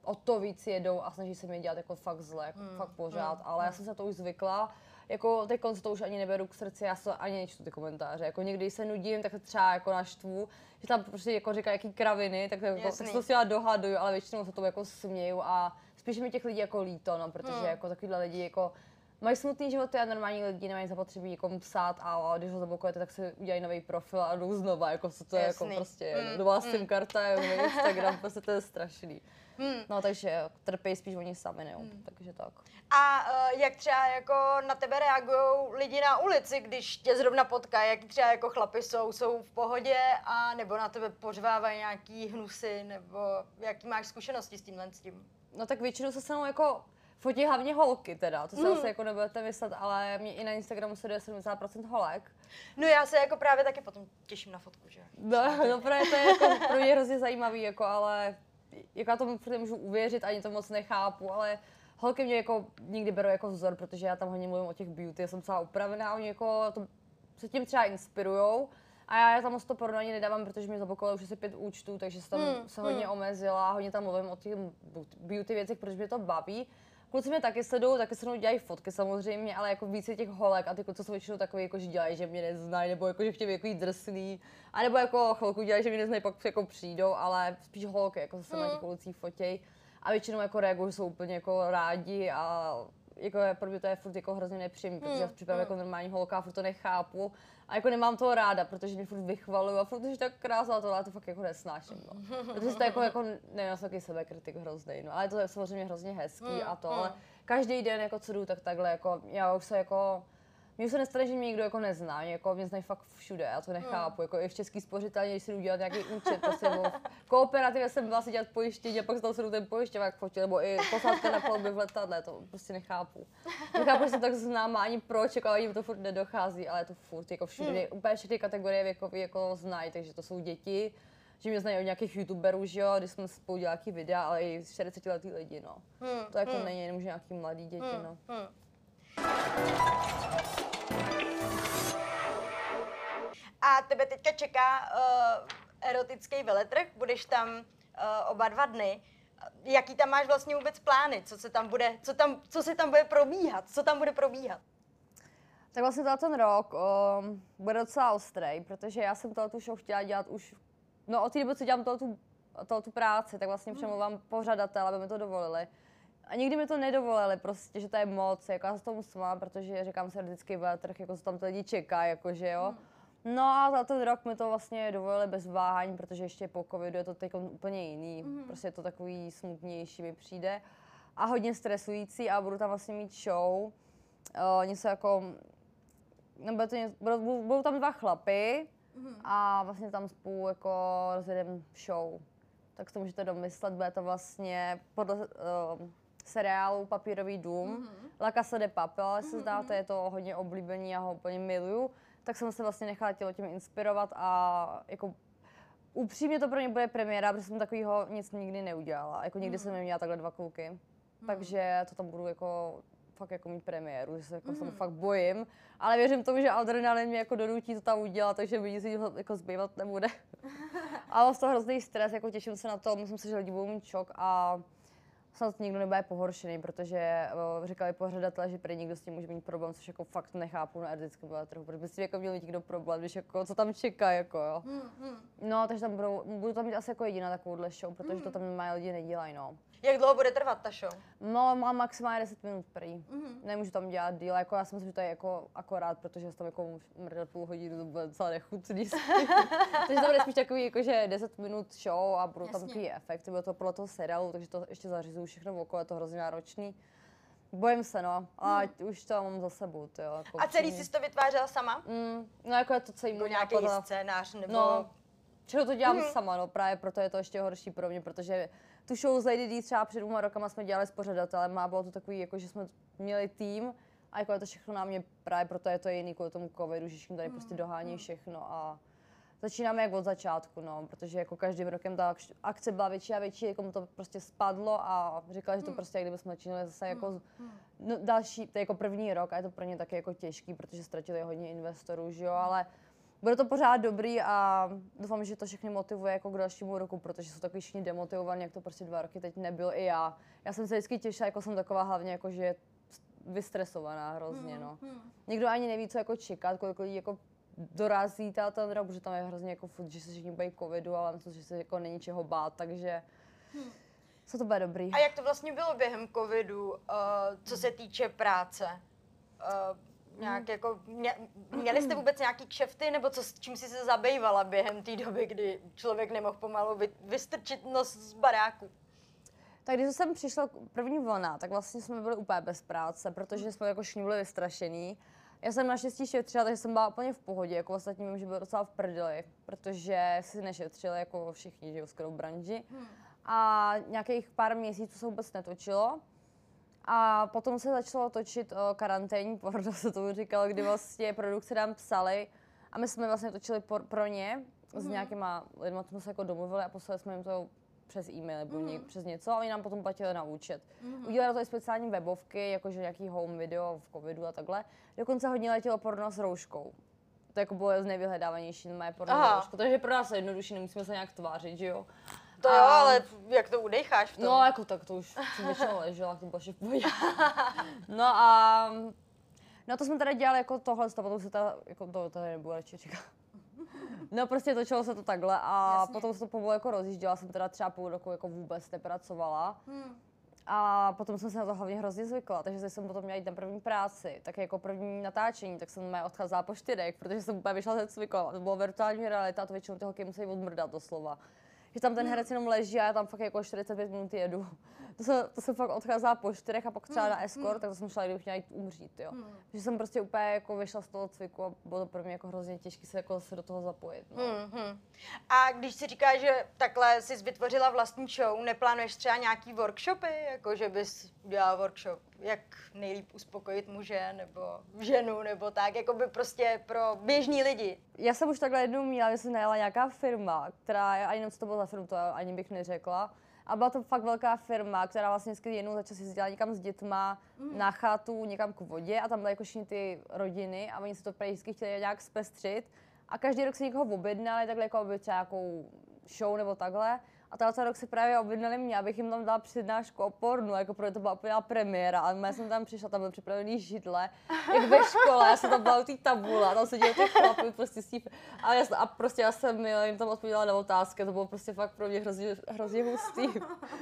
o to víc jedou a snaží se mě dělat jako fakt zle, jako Hmm, fakt pořád, hmm, ale já jsem se na to už zvykla. Jako teď si to už ani neberu k srdci, já se ani nečtu ty komentáře. Jako někdy se nudím, tak se třeba jako naštvu, že tam prostě jako říká jaký kraviny, tak, jako, tak Jasný. to s těma dohaduju, ale většinou se to jako směju a spíš mi těch lidí jako líto, no, protože Hmm. jako takovýhle lidi jako mají smutný životy a normální lidi nemají zapotřebí někomu psát a když ho zablokujete, tak si udělají nový profil a jdou znova, jako co to je jako prostě Mm, nová mm. SIM karta, je Instagram, prostě to je strašný. Hmm. No takže trpějí spíš oni sami, ne? takže tak. A uh, jak třeba jako na tebe reagují lidi na ulici, když tě zrovna potkají, jaký třeba jako chlapy jsou, jsou v pohodě a nebo na tebe pořvávají nějaký hnusy, nebo jaký máš zkušenosti s tímhle s tím? No tak většinou se se mnou jako fotí hlavně holky teda, to se Mm. asi jako nebudete myslet, ale mě i na Instagramu sleduje 70% holek. No já se jako právě taky potom těším na fotku, že? No, no právě to je jako pro mě hrozně zajímavý, jako ale jako já tomu nemůžu uvěřit, ani to moc nechápu, ale holky mě jako nikdy berou jako vzor, protože já tam hodně mluvím o těch beauty, já jsem celá upravená, oni jako to, se tím třeba inspirujou. A já, já tam moc to porovnání nedávám, protože mě zablokovalo už asi pět účtů, takže jsem tam Hmm, se hodně hmm. omezila, hodně tam mluvím o těch beauty věcech, protože mě to baví. Kluci mě taky sledují, taky se mnou dělají fotky samozřejmě, ale jako více těch holek a ty kluci jsou většinou takový, jako, že dělají, že mě neznají, nebo jako, že chtějí jako drsný, a nebo jako chvilku dělají, že mě neznají, pak jako přijdou, ale spíš holky, jako se na Mm. těch ulicích fotěj a většinou jako reagují, jsou úplně jako rádi a jako je, pro mě to je furt jako hrozně nepříjemný, protože já Mm, se připadám mm. jako normální holka a furt to nechápu a jako nemám toho ráda, protože mě furt vychvalují a furt, že tak krásná a tohle, já to fakt jako nesnáším, no. Protože to jako, jako nevím, jsem taky sebekritik hrozný, no, ale to je samozřejmě hrozně hezký Mm, a to, mm. ale každý den, jako co jdu, tak takhle, jako, já už se jako, mně se nestane, že mě někdo jako nezná, mě, jako, mě znají fakt všude, já to nechápu, jako i v český spořitelně, když si jdu dělat nějaký účet, prostě, nebo v kooperativě jsem byla si dělat pojištění a pak tam se jdu ten pojišťovák fotil, nebo i posádka na palubě v letadle, to prostě nechápu. Nechápu, že jsem tak známá ani proč, jako mi to furt nedochází, ale je to furt, jako všude, Hmm. úplně všechny kategorie věkové jako znají, takže to jsou děti, že mě znají od nějakých youtuberů, že jo, když jsme spolu dělali nějaký videa, ale i 40 letý lidi, no. Hmm, To jako hmm, není jenom, že nějaký mladý děti, hmm, no. hmm. A tebe teďka čeká uh, erotický veletrh, budeš tam uh, oba dva dny. Jaký tam máš vlastně vůbec plány? Co se tam bude, co tam, co se tam bude probíhat? Co tam bude probíhat? Tak vlastně tenhle ten rok um, bude docela ostrý, protože já jsem tohle tu show chtěla dělat už, no od té doby, co dělám tohle tu, tohle tu práci, tak vlastně přemluvám pořadatel, aby mi to dovolili. A nikdy mi to nedovolili, prostě, že to je moc, jako já se tomu smám, protože říkám se vždycky veletrh, jako se tam ty lidi čeká, jakože jo. No a za ten rok mi to vlastně dovolili bez váhání, protože ještě po covidu je to teď úplně jiný, prostě je to takový smutnější mi přijde. A hodně stresující a budu tam vlastně mít show, uh, něco jako no, bude to něco, budou, budou tam dva chlapy a vlastně tam spolu jako rozjedeme show. Tak to můžete domyslet, bude to vlastně podle uh, seriálu Papírový dům. La Casa de Papel, jestli se znáte, je to hodně oblíbený, já ho úplně miluju. Tak jsem se vlastně nechala tělo tím inspirovat a jako upřímně to pro mě bude premiéra, protože jsem takovýho nic nikdy neudělala. Jako nikdy jsem neměla takhle dva kluky. Takže to tam budu jako fakt jako mít premiéru, že se jako mm. fakt bojím, ale věřím tomu, že adrenalin mě jako donutí to tam udělat, takže mi nic jako zbývat nebude. [laughs] a mám z toho hrozný stres, jako těším se na to, myslím si, že lidi budou mít šok a snad nikdo nebude pohoršený, protože uh, říkali pořadatelé, že prý nikdo s tím může mít problém, což jako fakt nechápu na erdickém veletrhu, protože by si jako měl mít někdo problém, když jako, co tam čeká, jako jo. No, takže tam budou, budu tam mít asi jako jediná takovouhle show, protože to tam mají lidi nedělají, no. Jak dlouho bude trvat ta show? No, mám maximálně 10 minut prý. Mm-hmm. Nemůžu tam dělat díl, jako já si myslím, že to je jako akorát, protože jsem tam jako mrdal půl hodiny, to bude docela nechutný. [laughs] takže to bude spíš takový, jako, že 10 minut show a budou tam takový efekty, bude to podle toho seriálu, takže to ještě zařizuju všechno okolo, je to hrozně náročný. Bojím se, no, a už to mám za sebou, jo. Jako A celý jsi to vytvářela sama? Mm, no jako je to celý můj nějaký nápad a- scénář? Nebo... No, čeho to dělám Mhm. sama, no právě proto je to ještě horší pro mě, protože tu show z Lady D třeba před dvěma rokama jsme dělali s pořadatelem a bylo to takový, jako že jsme měli tým a jako je to všechno na mě, právě proto je to jiný kvůli tomu covidu, že všichni tady prostě dohání všechno a začínáme jak od začátku, no, protože jako každým rokem ta akce byla větší a větší, jako mu to prostě spadlo a říkala, že to prostě, jak kdyby jsme začínali zase jako no, další, to je jako první rok a je to pro ně taky jako těžký, protože ztratili hodně investorů, že jo, ale bude to pořád dobrý a doufám, že to všechny motivuje jako k dalšímu roku, protože jsou takový všichni demotivovaní, jak to prostě dva roky teď nebyl i já. Já jsem se vždycky těšila, jako jsem taková hlavně jako, že vystresovaná hrozně, no. Nikdo ani neví, co jako čekat, kolik lidí jako dorazí ta ten rok, protože tam je hrozně jako furt, že se všichni bojí covidu, ale myslím, že se jako není čeho bát, takže co to bude dobrý. A jak to vlastně bylo během covidu, uh, co se týče práce? Uh, nějak jako, mě, měli jste vůbec nějaký kšefty, nebo co, s čím jsi se zabývala během té doby, kdy člověk nemohl pomalu vy, vystrčit nos z baráku? Tak když jsem přišla první vlna, tak vlastně jsme byli úplně bez práce, protože jsme jako všichni byli vystrašení. Já jsem naštěstí šetřila, takže jsem byla úplně v pohodě, jako ostatní vím, že byl docela v prdeli, protože si nešetřili jako všichni, že jo, skoro v branži. A nějakých pár měsíců se vůbec netočilo. A potom se začalo točit o karanténní porno, [laughs] se tomu říkalo, kdy vlastně produkce nám psali a my jsme vlastně točili por- pro ně s nějakýma lidmi, jsme se jako domluvili a poslali jsme jim to přes e-mail nebo mm. přes něco a oni nám potom platili na účet. Mm. Udělali to i speciální webovky, jakože nějaký home video v covidu a takhle. Dokonce hodně letělo porno s rouškou. To jako bylo z nejvyhledávanější moje porno s Aha. rouškou, takže pro nás je jednodušší, nemusíme se nějak tvářit, že jo. To jo, A- ale jak to udecháš v tom? No, jako tak to už jsem většinou ležela, to bylo v pohodě. [laughs] No a no to jsme teda dělali jako tohle, to potom se ta, jako to tady nebudu radši říkat. No prostě točilo se to takhle a Jasně. potom se to pomalu jako rozjížděla, jsem teda třeba půl roku jako vůbec nepracovala. Hmm. A potom jsem se na to hlavně hrozně zvykla, takže jsem potom měla jít na první práci, tak jako první natáčení, tak jsem mé odcházela po čtyřech, protože jsem úplně vyšla ze cviku. To bylo virtuální realita, a to většinou ty holky musí odmrdat doslova. Že tam ten herec jenom leží a já tam fakt jako 45 minut jedu. To jsem, to jsem fakt odcházela po čtyřech a pak třeba na escort, tak to jsem šla, kdybych měla jít umřít, jo. Že jsem prostě úplně jako vyšla z toho cviku a bylo to pro mě jako hrozně těžké se, jako se do toho zapojit. No. Mhm. A když si říkáš, že takhle jsi vytvořila vlastní show, neplánuješ třeba nějaký workshopy, jako že bys udělala workshop, jak nejlíp uspokojit muže nebo ženu nebo tak, jako by prostě pro běžní lidi. Já jsem už takhle jednou měla, že se najela nějaká firma, která, ani nevím, co to bylo za firmu, to ani bych neřekla. A byla to fakt velká firma, která vlastně vždycky jednou za čas jezdila někam s dětma na chatu, někam k vodě a tam byly jako všichni ty rodiny a oni si to prej vždycky chtěli nějak zpestřit. A každý rok si někoho objednali, takhle jako aby třeba nějakou show nebo takhle. A tenhle rok si právě objednali mě, abych jim tam dala přednášku o pornu, jako pro to byla úplná premiéra. A já jsem tam přišla, tam byly připravený židle, jak ve škole, já jsem tam byla u té tabule, a tam seděli ty chlapy prostě s tím, a, já, a prostě já jsem jim tam odpověděla na otázky, to bylo prostě fakt pro mě hrozně, hrozně hustý,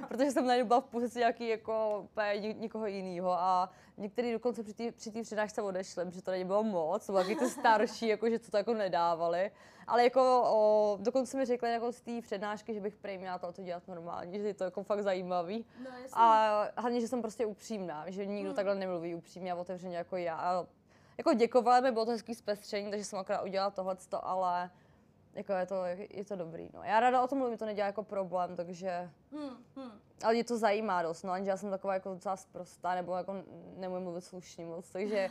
protože jsem najednou byla v pozici nějaký jako úplně nikoho jiného a některý dokonce při té při přednášce odešli, protože to nebylo moc, to byly taky ty starší, [laughs] jako, že to, to jako nedávali. Ale jako o, dokonce mi řekli jako z té přednášky, že bych prej měla to dělat normálně, že je to jako fakt zajímavý. No, A hlavně, že jsem prostě upřímná, že nikdo takhle nemluví upřímně a otevřeně jako já. A jako děkovali mi, bylo to hezký zpestření, takže jsem akorát udělala tohleto, ale jako je to, je to dobrý. No. Já ráda o tom mluvím, to nedělá jako problém, takže... Hmm, hmm. Ale mě to zajímá dost, no, jenže já jsem taková jako docela sprostá, nebo jako nemůžu mluvit slušně moc, takže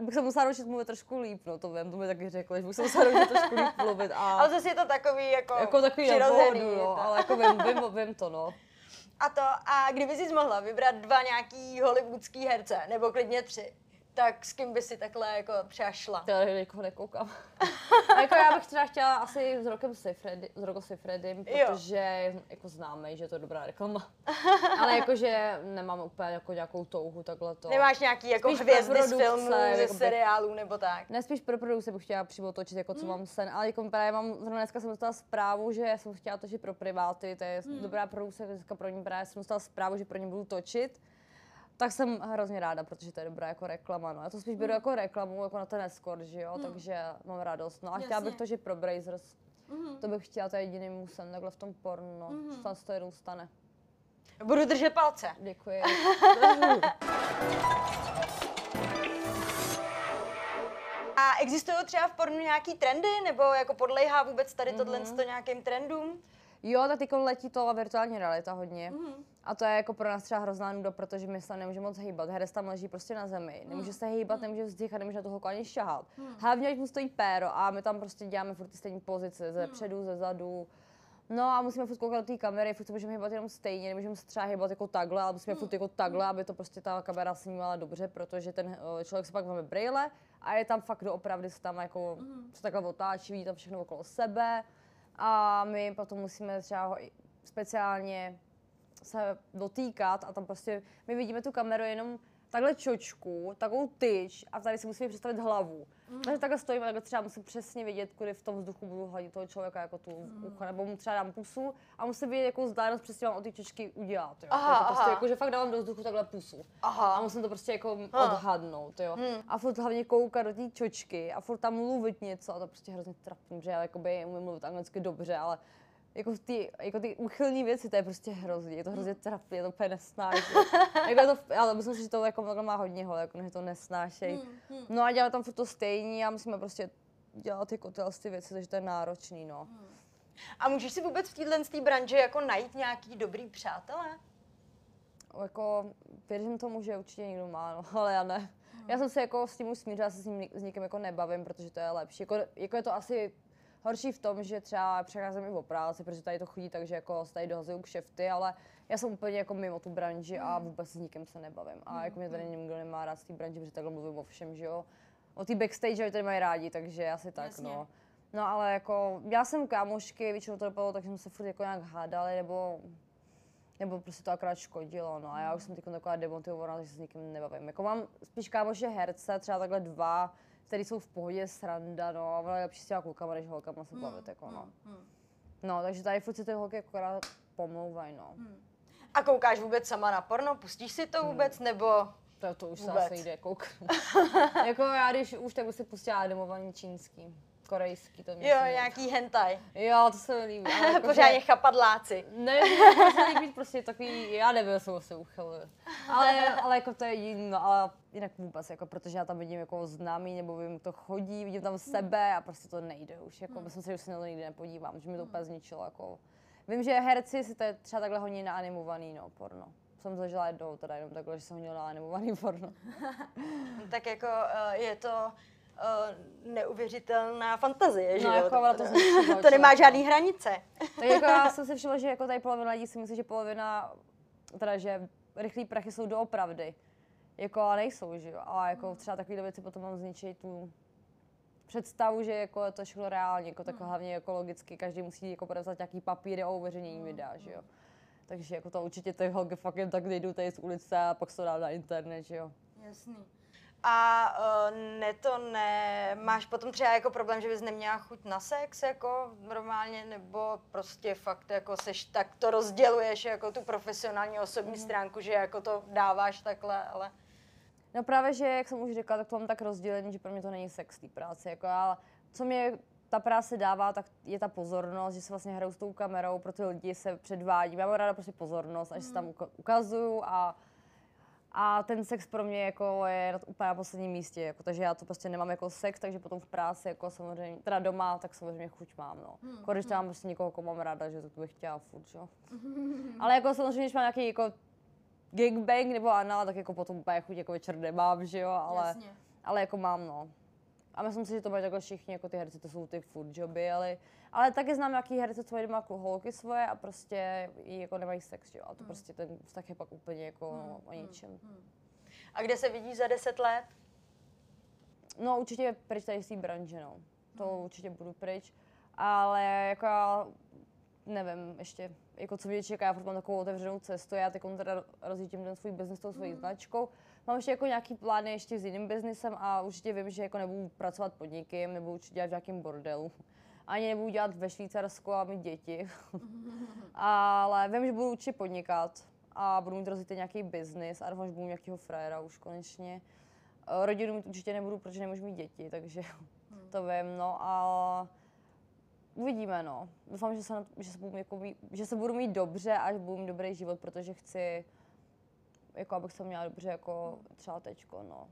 bych se musela naučit mluvit trošku líp, no to vím, to mi taky řekli, že bych se musela naučit trošku líp mluvit a Ale zase je to takový jako, jako takový přirozený, pohodu, no, ale jako vím, vím, vím to, no. A to, a kdyby jsi mohla vybrat dva nějaký hollywoodský herce, nebo klidně tři, tak s kým by si takhle jako třeba šla? Já na někoho nekoukám. [laughs] Jako já bych třeba chtěla asi s rokem Sifredi, s Roko Sifredim, Jo. protože jako známe, že je to dobrá reklama. Ale jakože nemám úplně jako nějakou touhu takhle to. Nemáš nějaký jako Spíš hvězdy z filmů, ze jakoby- seriálů nebo tak? Ne, spíš pro produkci bych chtěla přímo točit, jako co mám sen, ale jako právě mám, zrovna dneska jsem dostala zprávu, že jsem chtěla točit pro priváty, to je dobrá produkce, dneska pro ní právě jsem dostala zprávu, že pro ní budu točit. Tak jsem hrozně ráda, protože to je dobrá jako reklama, no. Já to spíš beru jako reklamu, jako na ten escort, že jo, takže mám radost. No a chtěla bych Jasně. točit pro Brazers. To bych chtěla, to je jediný můj sen, takhle v tom pornu, no. Snad se to jednou stane. Budu držet palce. Děkuji. [laughs] A existují třeba v pornu nějaký trendy, nebo jako podléhá vůbec tady tohle Mhm. mm nějakým trendům? Jo, tak teď letí to virtuální realita hodně. Mhm. A to je jako pro nás třeba hrozná nuda, protože my se nemůžeme moc hýbat. Herec tam leží prostě na zemi. Nemůže se hýbat, nemůže vzdychat, nemůže na toho ani šahat. Hlavně, ať mu stojí péro a my tam prostě děláme furt ty stejné pozice, ze předu, ze zadu. No a musíme furt koukat do té kamery, furt se můžeme hýbat jenom stejně, nemůžeme se třeba hýbat jako takhle, ale musíme furt jako takhle, aby to prostě ta kamera snímala dobře, protože ten eh, člověk se pak máme brýle a je tam fakt doopravdy se tam jako se takhle otáčí, vidí tam všechno okolo sebe a my potom musíme třeba ho speciálně se dotýkat a tam prostě my vidíme tu kameru jenom takhle čočku, takovou tyč a tady si musíme představit hlavu. Mm. Takže takhle stojíme, takhle třeba musím přesně vidět, kudy v tom vzduchu budu hladit toho člověka jako tu mm. ucho, nebo mu třeba dám pusu a musím vidět, jakou vzdálenost přesně mám od té čočky udělat. Jo. Aha, Takže prostě aha. jako, že fakt dávám do vzduchu takhle pusu. Aha. A musím to prostě jako Aha. odhadnout, jo. Hmm. A furt hlavně koukat do té čočky a furt tam mluvit něco a to prostě hrozně trapný, že já jakoby umím mluvit anglicky dobře, ale jako ty, jako ty úchylní věci, to je prostě hrozně, je to hrozně trapný, je to úplně nesnáším. [laughs] jako to, ale myslím si, že to jako má hodně hol, jako že to nesnášej. Hmm, No a děláme tam furt to stejný a musíme prostě dělat jako tyhle ty věci, takže to je náročný, no. A můžeš si vůbec v téhle branži jako najít nějaký dobrý přátelé? Jako, věřím tomu, že určitě někdo má, no, [laughs] ale já ne. Já jsem se jako s tím už smířila, já se s, ním, s nikým jako nebavím, protože to je lepší. Jako, jako je to asi horší v tom, že třeba přecházím i o práci, protože tady to chodí tak, že jako se tady dohazují kšefty, ale já jsem úplně jako mimo tu branži a vůbec s nikým se nebavím. A jako mě tady nikdo nemá rád z té branži, protože takhle mluvím o všem, že jo. O té backstage oni tady mají rádi, takže asi tak, Jasně. no. No ale jako, já jsem kámošky, většinou to dopadlo, takže jsme se furt jako nějak hádali, nebo nebo prostě to akorát škodilo, no a já už jsem teď taková demotivovaná, takže se s nikým nebavím. Jako mám spíš kámoše herce, třeba takhle dva, který jsou v pohodě, sranda, no a ono je lepší s těma klukama, než holkama se bavit, jako no. Hmm. No, takže tady furt si ty holky akorát pomlouvají, no. A koukáš vůbec sama na porno? Pustíš si Hmm. to vůbec, nebo... To, to už se Vůbec. asi jde kouknout. [laughs] jako já, když už, tak bych si pustila animovaný čínský, korejský, to mě Jo, nějaký hentai. Jo, to se mi líbí. [laughs] jako, Pořádně že- chapadláci. Ne, to se líbí prostě takový, já nevím, jestli se uchyluje. Ale, ale jako to je jiný, no, ale jinak vůbec, jako, protože já tam vidím jako známý, nebo vím, kdo chodí, vidím tam sebe a prostě to nejde už, jako, myslím si, že už se na to nikdy nepodívám, že mi to úplně zničilo, jako. Vím, že herci si to třeba takhle honí na animovaný, no, porno. Jsem zažila jednou teda jenom takhle, že jsem na animovaný porno. [laughs] Tak jako uh, je to uh, neuvěřitelná fantazie, že No, jo? jako to to nemá žádný hranice. Tak jako já jsem [laughs] si všimla, že jako tady polovina lidí si myslí, že polovina, teda že rychlý prachy jsou doopravdy. Jako a nejsou, že jo. A jako třeba takové věci potom mám zničit tu představu, že jako je to všechno reálně, jako tak hlavně jako logicky, každý musí jako podepsat nějaký papíry o uveřejnění videa, že jo. Takže jako to určitě ty holky fakt jen tak nejdou tady z ulice a pak se to dá na internet, že jo. Jasný. A uh, ne to ne, máš potom třeba jako problém, že bys neměla chuť na sex jako normálně, nebo prostě fakt jako seš, tak to rozděluješ jako tu profesionální osobní stránku, že jako to dáváš takhle, ale No právě, že jak jsem už řekla, tak to mám tak rozdělený, že pro mě to není sex té práce. Jako, ale co mě ta práce dává, tak je ta pozornost, že se vlastně hraju s tou kamerou, pro ty lidi se předvádím. Já mám ráda prostě pozornost, až se tam uka- ukazuju a, a ten sex pro mě jako je na, úplně na posledním místě, jako, takže já to prostě nemám jako sex, takže potom v práci jako samozřejmě, teda doma, tak samozřejmě chuť mám, no. Hmm, jako, když tam prostě někoho, koho mám ráda, že to bych chtěla furt, jo. [laughs] Ale jako samozřejmě, když mám nějaký jako gangbang nebo anal, tak jako potom úplně chuť jako večer nemám, že jo, ale, Jasně. ale jako mám, no. A myslím si, že to mají takhle všichni, jako ty herci, to jsou ty food joby, ale, ale taky znám nějaký herce, co mají doma jako holky svoje a prostě jako nemají sex, jo. A to prostě ten vztah je pak úplně jako o ničem. a kde se vidíš za deset let? No určitě pryč tady z té branže, no. To určitě budu pryč. Ale jako já nevím, ještě, jako co mě čeká, já furt mám takovou otevřenou cestu, já teď teda rozjíždím ten svůj biznis tou svojí značkou. Mám ještě jako nějaký plány ještě s jiným biznisem a určitě vím, že jako nebudu pracovat pod někým, nebudu určitě dělat v nějakém bordelu. Ani nebudu dělat ve Švýcarsku a mít děti. [laughs] Ale vím, že budu určitě podnikat a budu mít rozjetý nějaký biznis a doufám, že budu mít nějakého frajera už konečně. Rodinu mít určitě nebudu, protože nemůžu mít děti, takže to vím, no a uvidíme, no. Doufám, že se, na, že, se budu, jako, mít- že se budu mít dobře a že budu mít dobrý život, protože chci, jako abych se měla dobře, jako třeba teďko, no.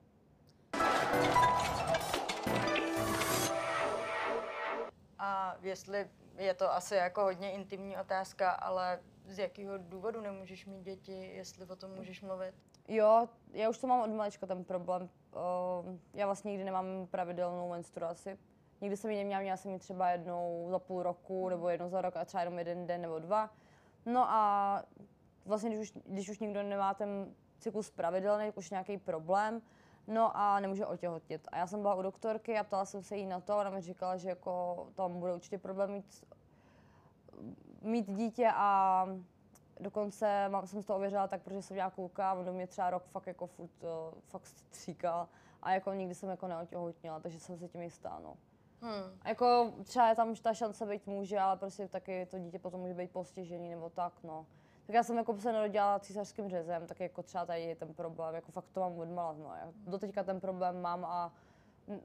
A jestli je to asi jako hodně intimní otázka, ale z jakého důvodu nemůžeš mít děti, jestli o tom můžeš mluvit? Jo, já už to mám od malička ten problém. Uh, já vlastně nikdy nemám pravidelnou menstruaci. Nikdy jsem ji neměla, měla jsem ji třeba jednou za půl roku, nebo jednou za rok a třeba jenom jeden den nebo dva. No a vlastně, když už, když už někdo nemá ten cyklus pravidelný, už nějaký problém, no a nemůže otěhotnět. A já jsem byla u doktorky a ptala jsem se jí na to ona mi říkala, že jako tam bude určitě problém mít, mít dítě a dokonce mám, jsem to ověřila tak, protože jsem měla kluka on do mě třeba rok fakt jako furt, uh, fakt stříkal a jako nikdy jsem jako neotěhotnila, takže jsem se tím jistá, no. Hmm. A jako třeba je tam ta šance být může, ale prostě taky to dítě potom může být postižený nebo tak, no. Tak já jsem jako se narodila císařským řezem, tak jako třeba tady je ten problém, jako fakt to mám odmala, no. Já doteďka ten problém mám a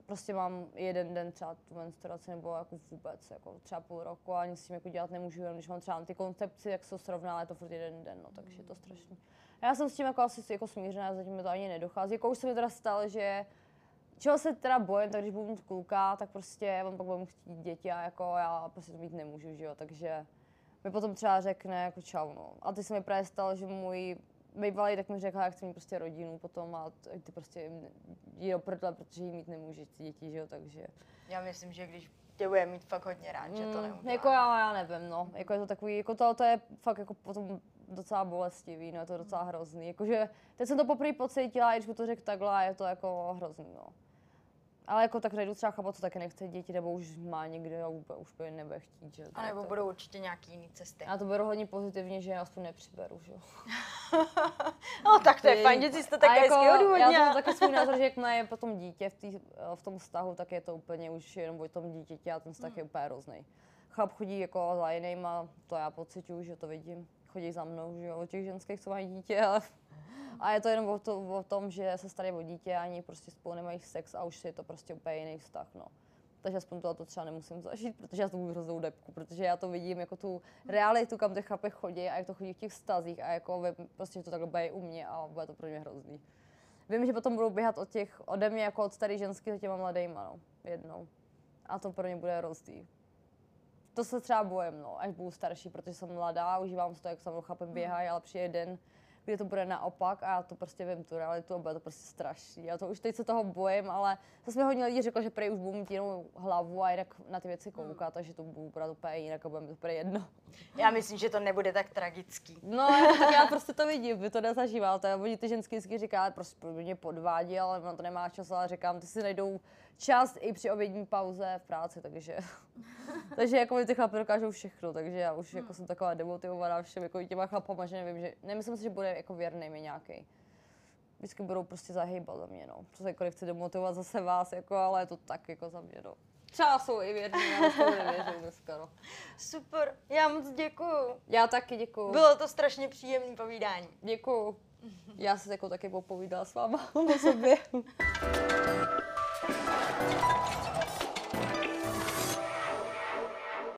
prostě mám jeden den třeba tu menstruaci nebo jako vůbec, jako třeba půl roku a nic s tím jako dělat nemůžu, jenom když mám třeba antikoncepci, jak se srovná, je to furt jeden den, no, takže je to strašný. Já jsem s tím jako asi jako smířená, zatím mi to ani nedochází. Jako už se mi teda stalo, že čeho se teda bojím, tak když budu mít kluka, tak prostě on pak budu chtít děti a jako já prostě to mít nemůžu, že jo, takže mi potom třeba řekne jako čau, no. A ty se mi právě stalo, že můj bývalý tak mi řekl, jak chci mít prostě rodinu potom a ty prostě jí do prdle, protože jí mít nemůže ty děti, že jo, takže. Já myslím, že když tě bude mít fakt hodně rád, mm, že to mm, neudělá. Jako já, já nevím, no. Jako je to takový, jako to, to je fakt jako potom docela bolestivý, no je to docela hrozný. Jakože teď jsem to poprvé pocítila, když mi to řekl takhle, je to jako hrozný, no. Ale jako tak jdu třeba chápat, co taky nechce děti, nebo už má někde a už, už by nebude chtít. Že? A nebo to... budou určitě nějaký jiné cesty. Já to beru hodně pozitivně, že já aspoň nepřiberu, že jo. [laughs] no tak to je fajn, že jsi to také jako, hezky Já mám taky svůj názor, že jakmile je potom dítě v, tý, v tom vztahu, tak je to úplně už jenom o tom dítěti a ten vztah hmm. je úplně hrozný. Chlap chodí jako za jinýma, to já pocituju, že to vidím. Chodí za mnou, že jo, o těch ženských, co mají dítě, ale a je to jenom o, to, o tom, že se starají o dítě, ani prostě spolu nemají sex a už je to prostě úplně jiný vztah, no. Takže aspoň tohle to třeba nemusím zažít, protože já to budu hroznou depku, protože já to vidím jako tu realitu, kam ty chlapy chodí a jak to chodí v těch stazích a jako vím, prostě že to takhle bude u mě a bude to pro mě hrozný. Vím, že potom budou běhat od těch, ode mě jako od starých ženský za těma mladýma, no, jednou. A to pro ně bude hrozný. To se třeba bojím, no, až budu starší, protože jsem mladá, užívám to, jak se chlapem běhají, ale přijde den, kdy to bude naopak a já to prostě vím tu realitu a bude to prostě strašný. Já to už teď se toho bojím, ale zase mi hodně lidí řeklo, že prej už budu mít jinou hlavu a jinak na ty věci koukat, hmm. takže to budu brát úplně jinak a bude mi to úplně jedno. Já myslím, že to nebude tak tragický. No, tak já prostě to vidím, vy to nezažíváte. Oni ty ženský vždycky říká, prostě mě podvádí, ale na to nemá čas, ale říkám, ty si najdou čas i při obědní pauze v práci, takže, [laughs] takže jako ty chlapy dokážou všechno, takže já už jako jsem taková demotivovaná všem jako těma chlapama, že nevím, že nemyslím si, že bude jako věrný mi nějaký. Vždycky budou prostě zahýbat za mě, no. Co se jako nechci demotivovat zase vás, jako, ale je to tak jako za mě, no. Třeba jsou i věrný, já to nevěřím dneska, no. Super, já moc děkuju. Já taky děkuju. Bylo to strašně příjemné povídání. Děkuju. [laughs] Já se jako taky popovídala s váma [laughs] o sobě. あっ!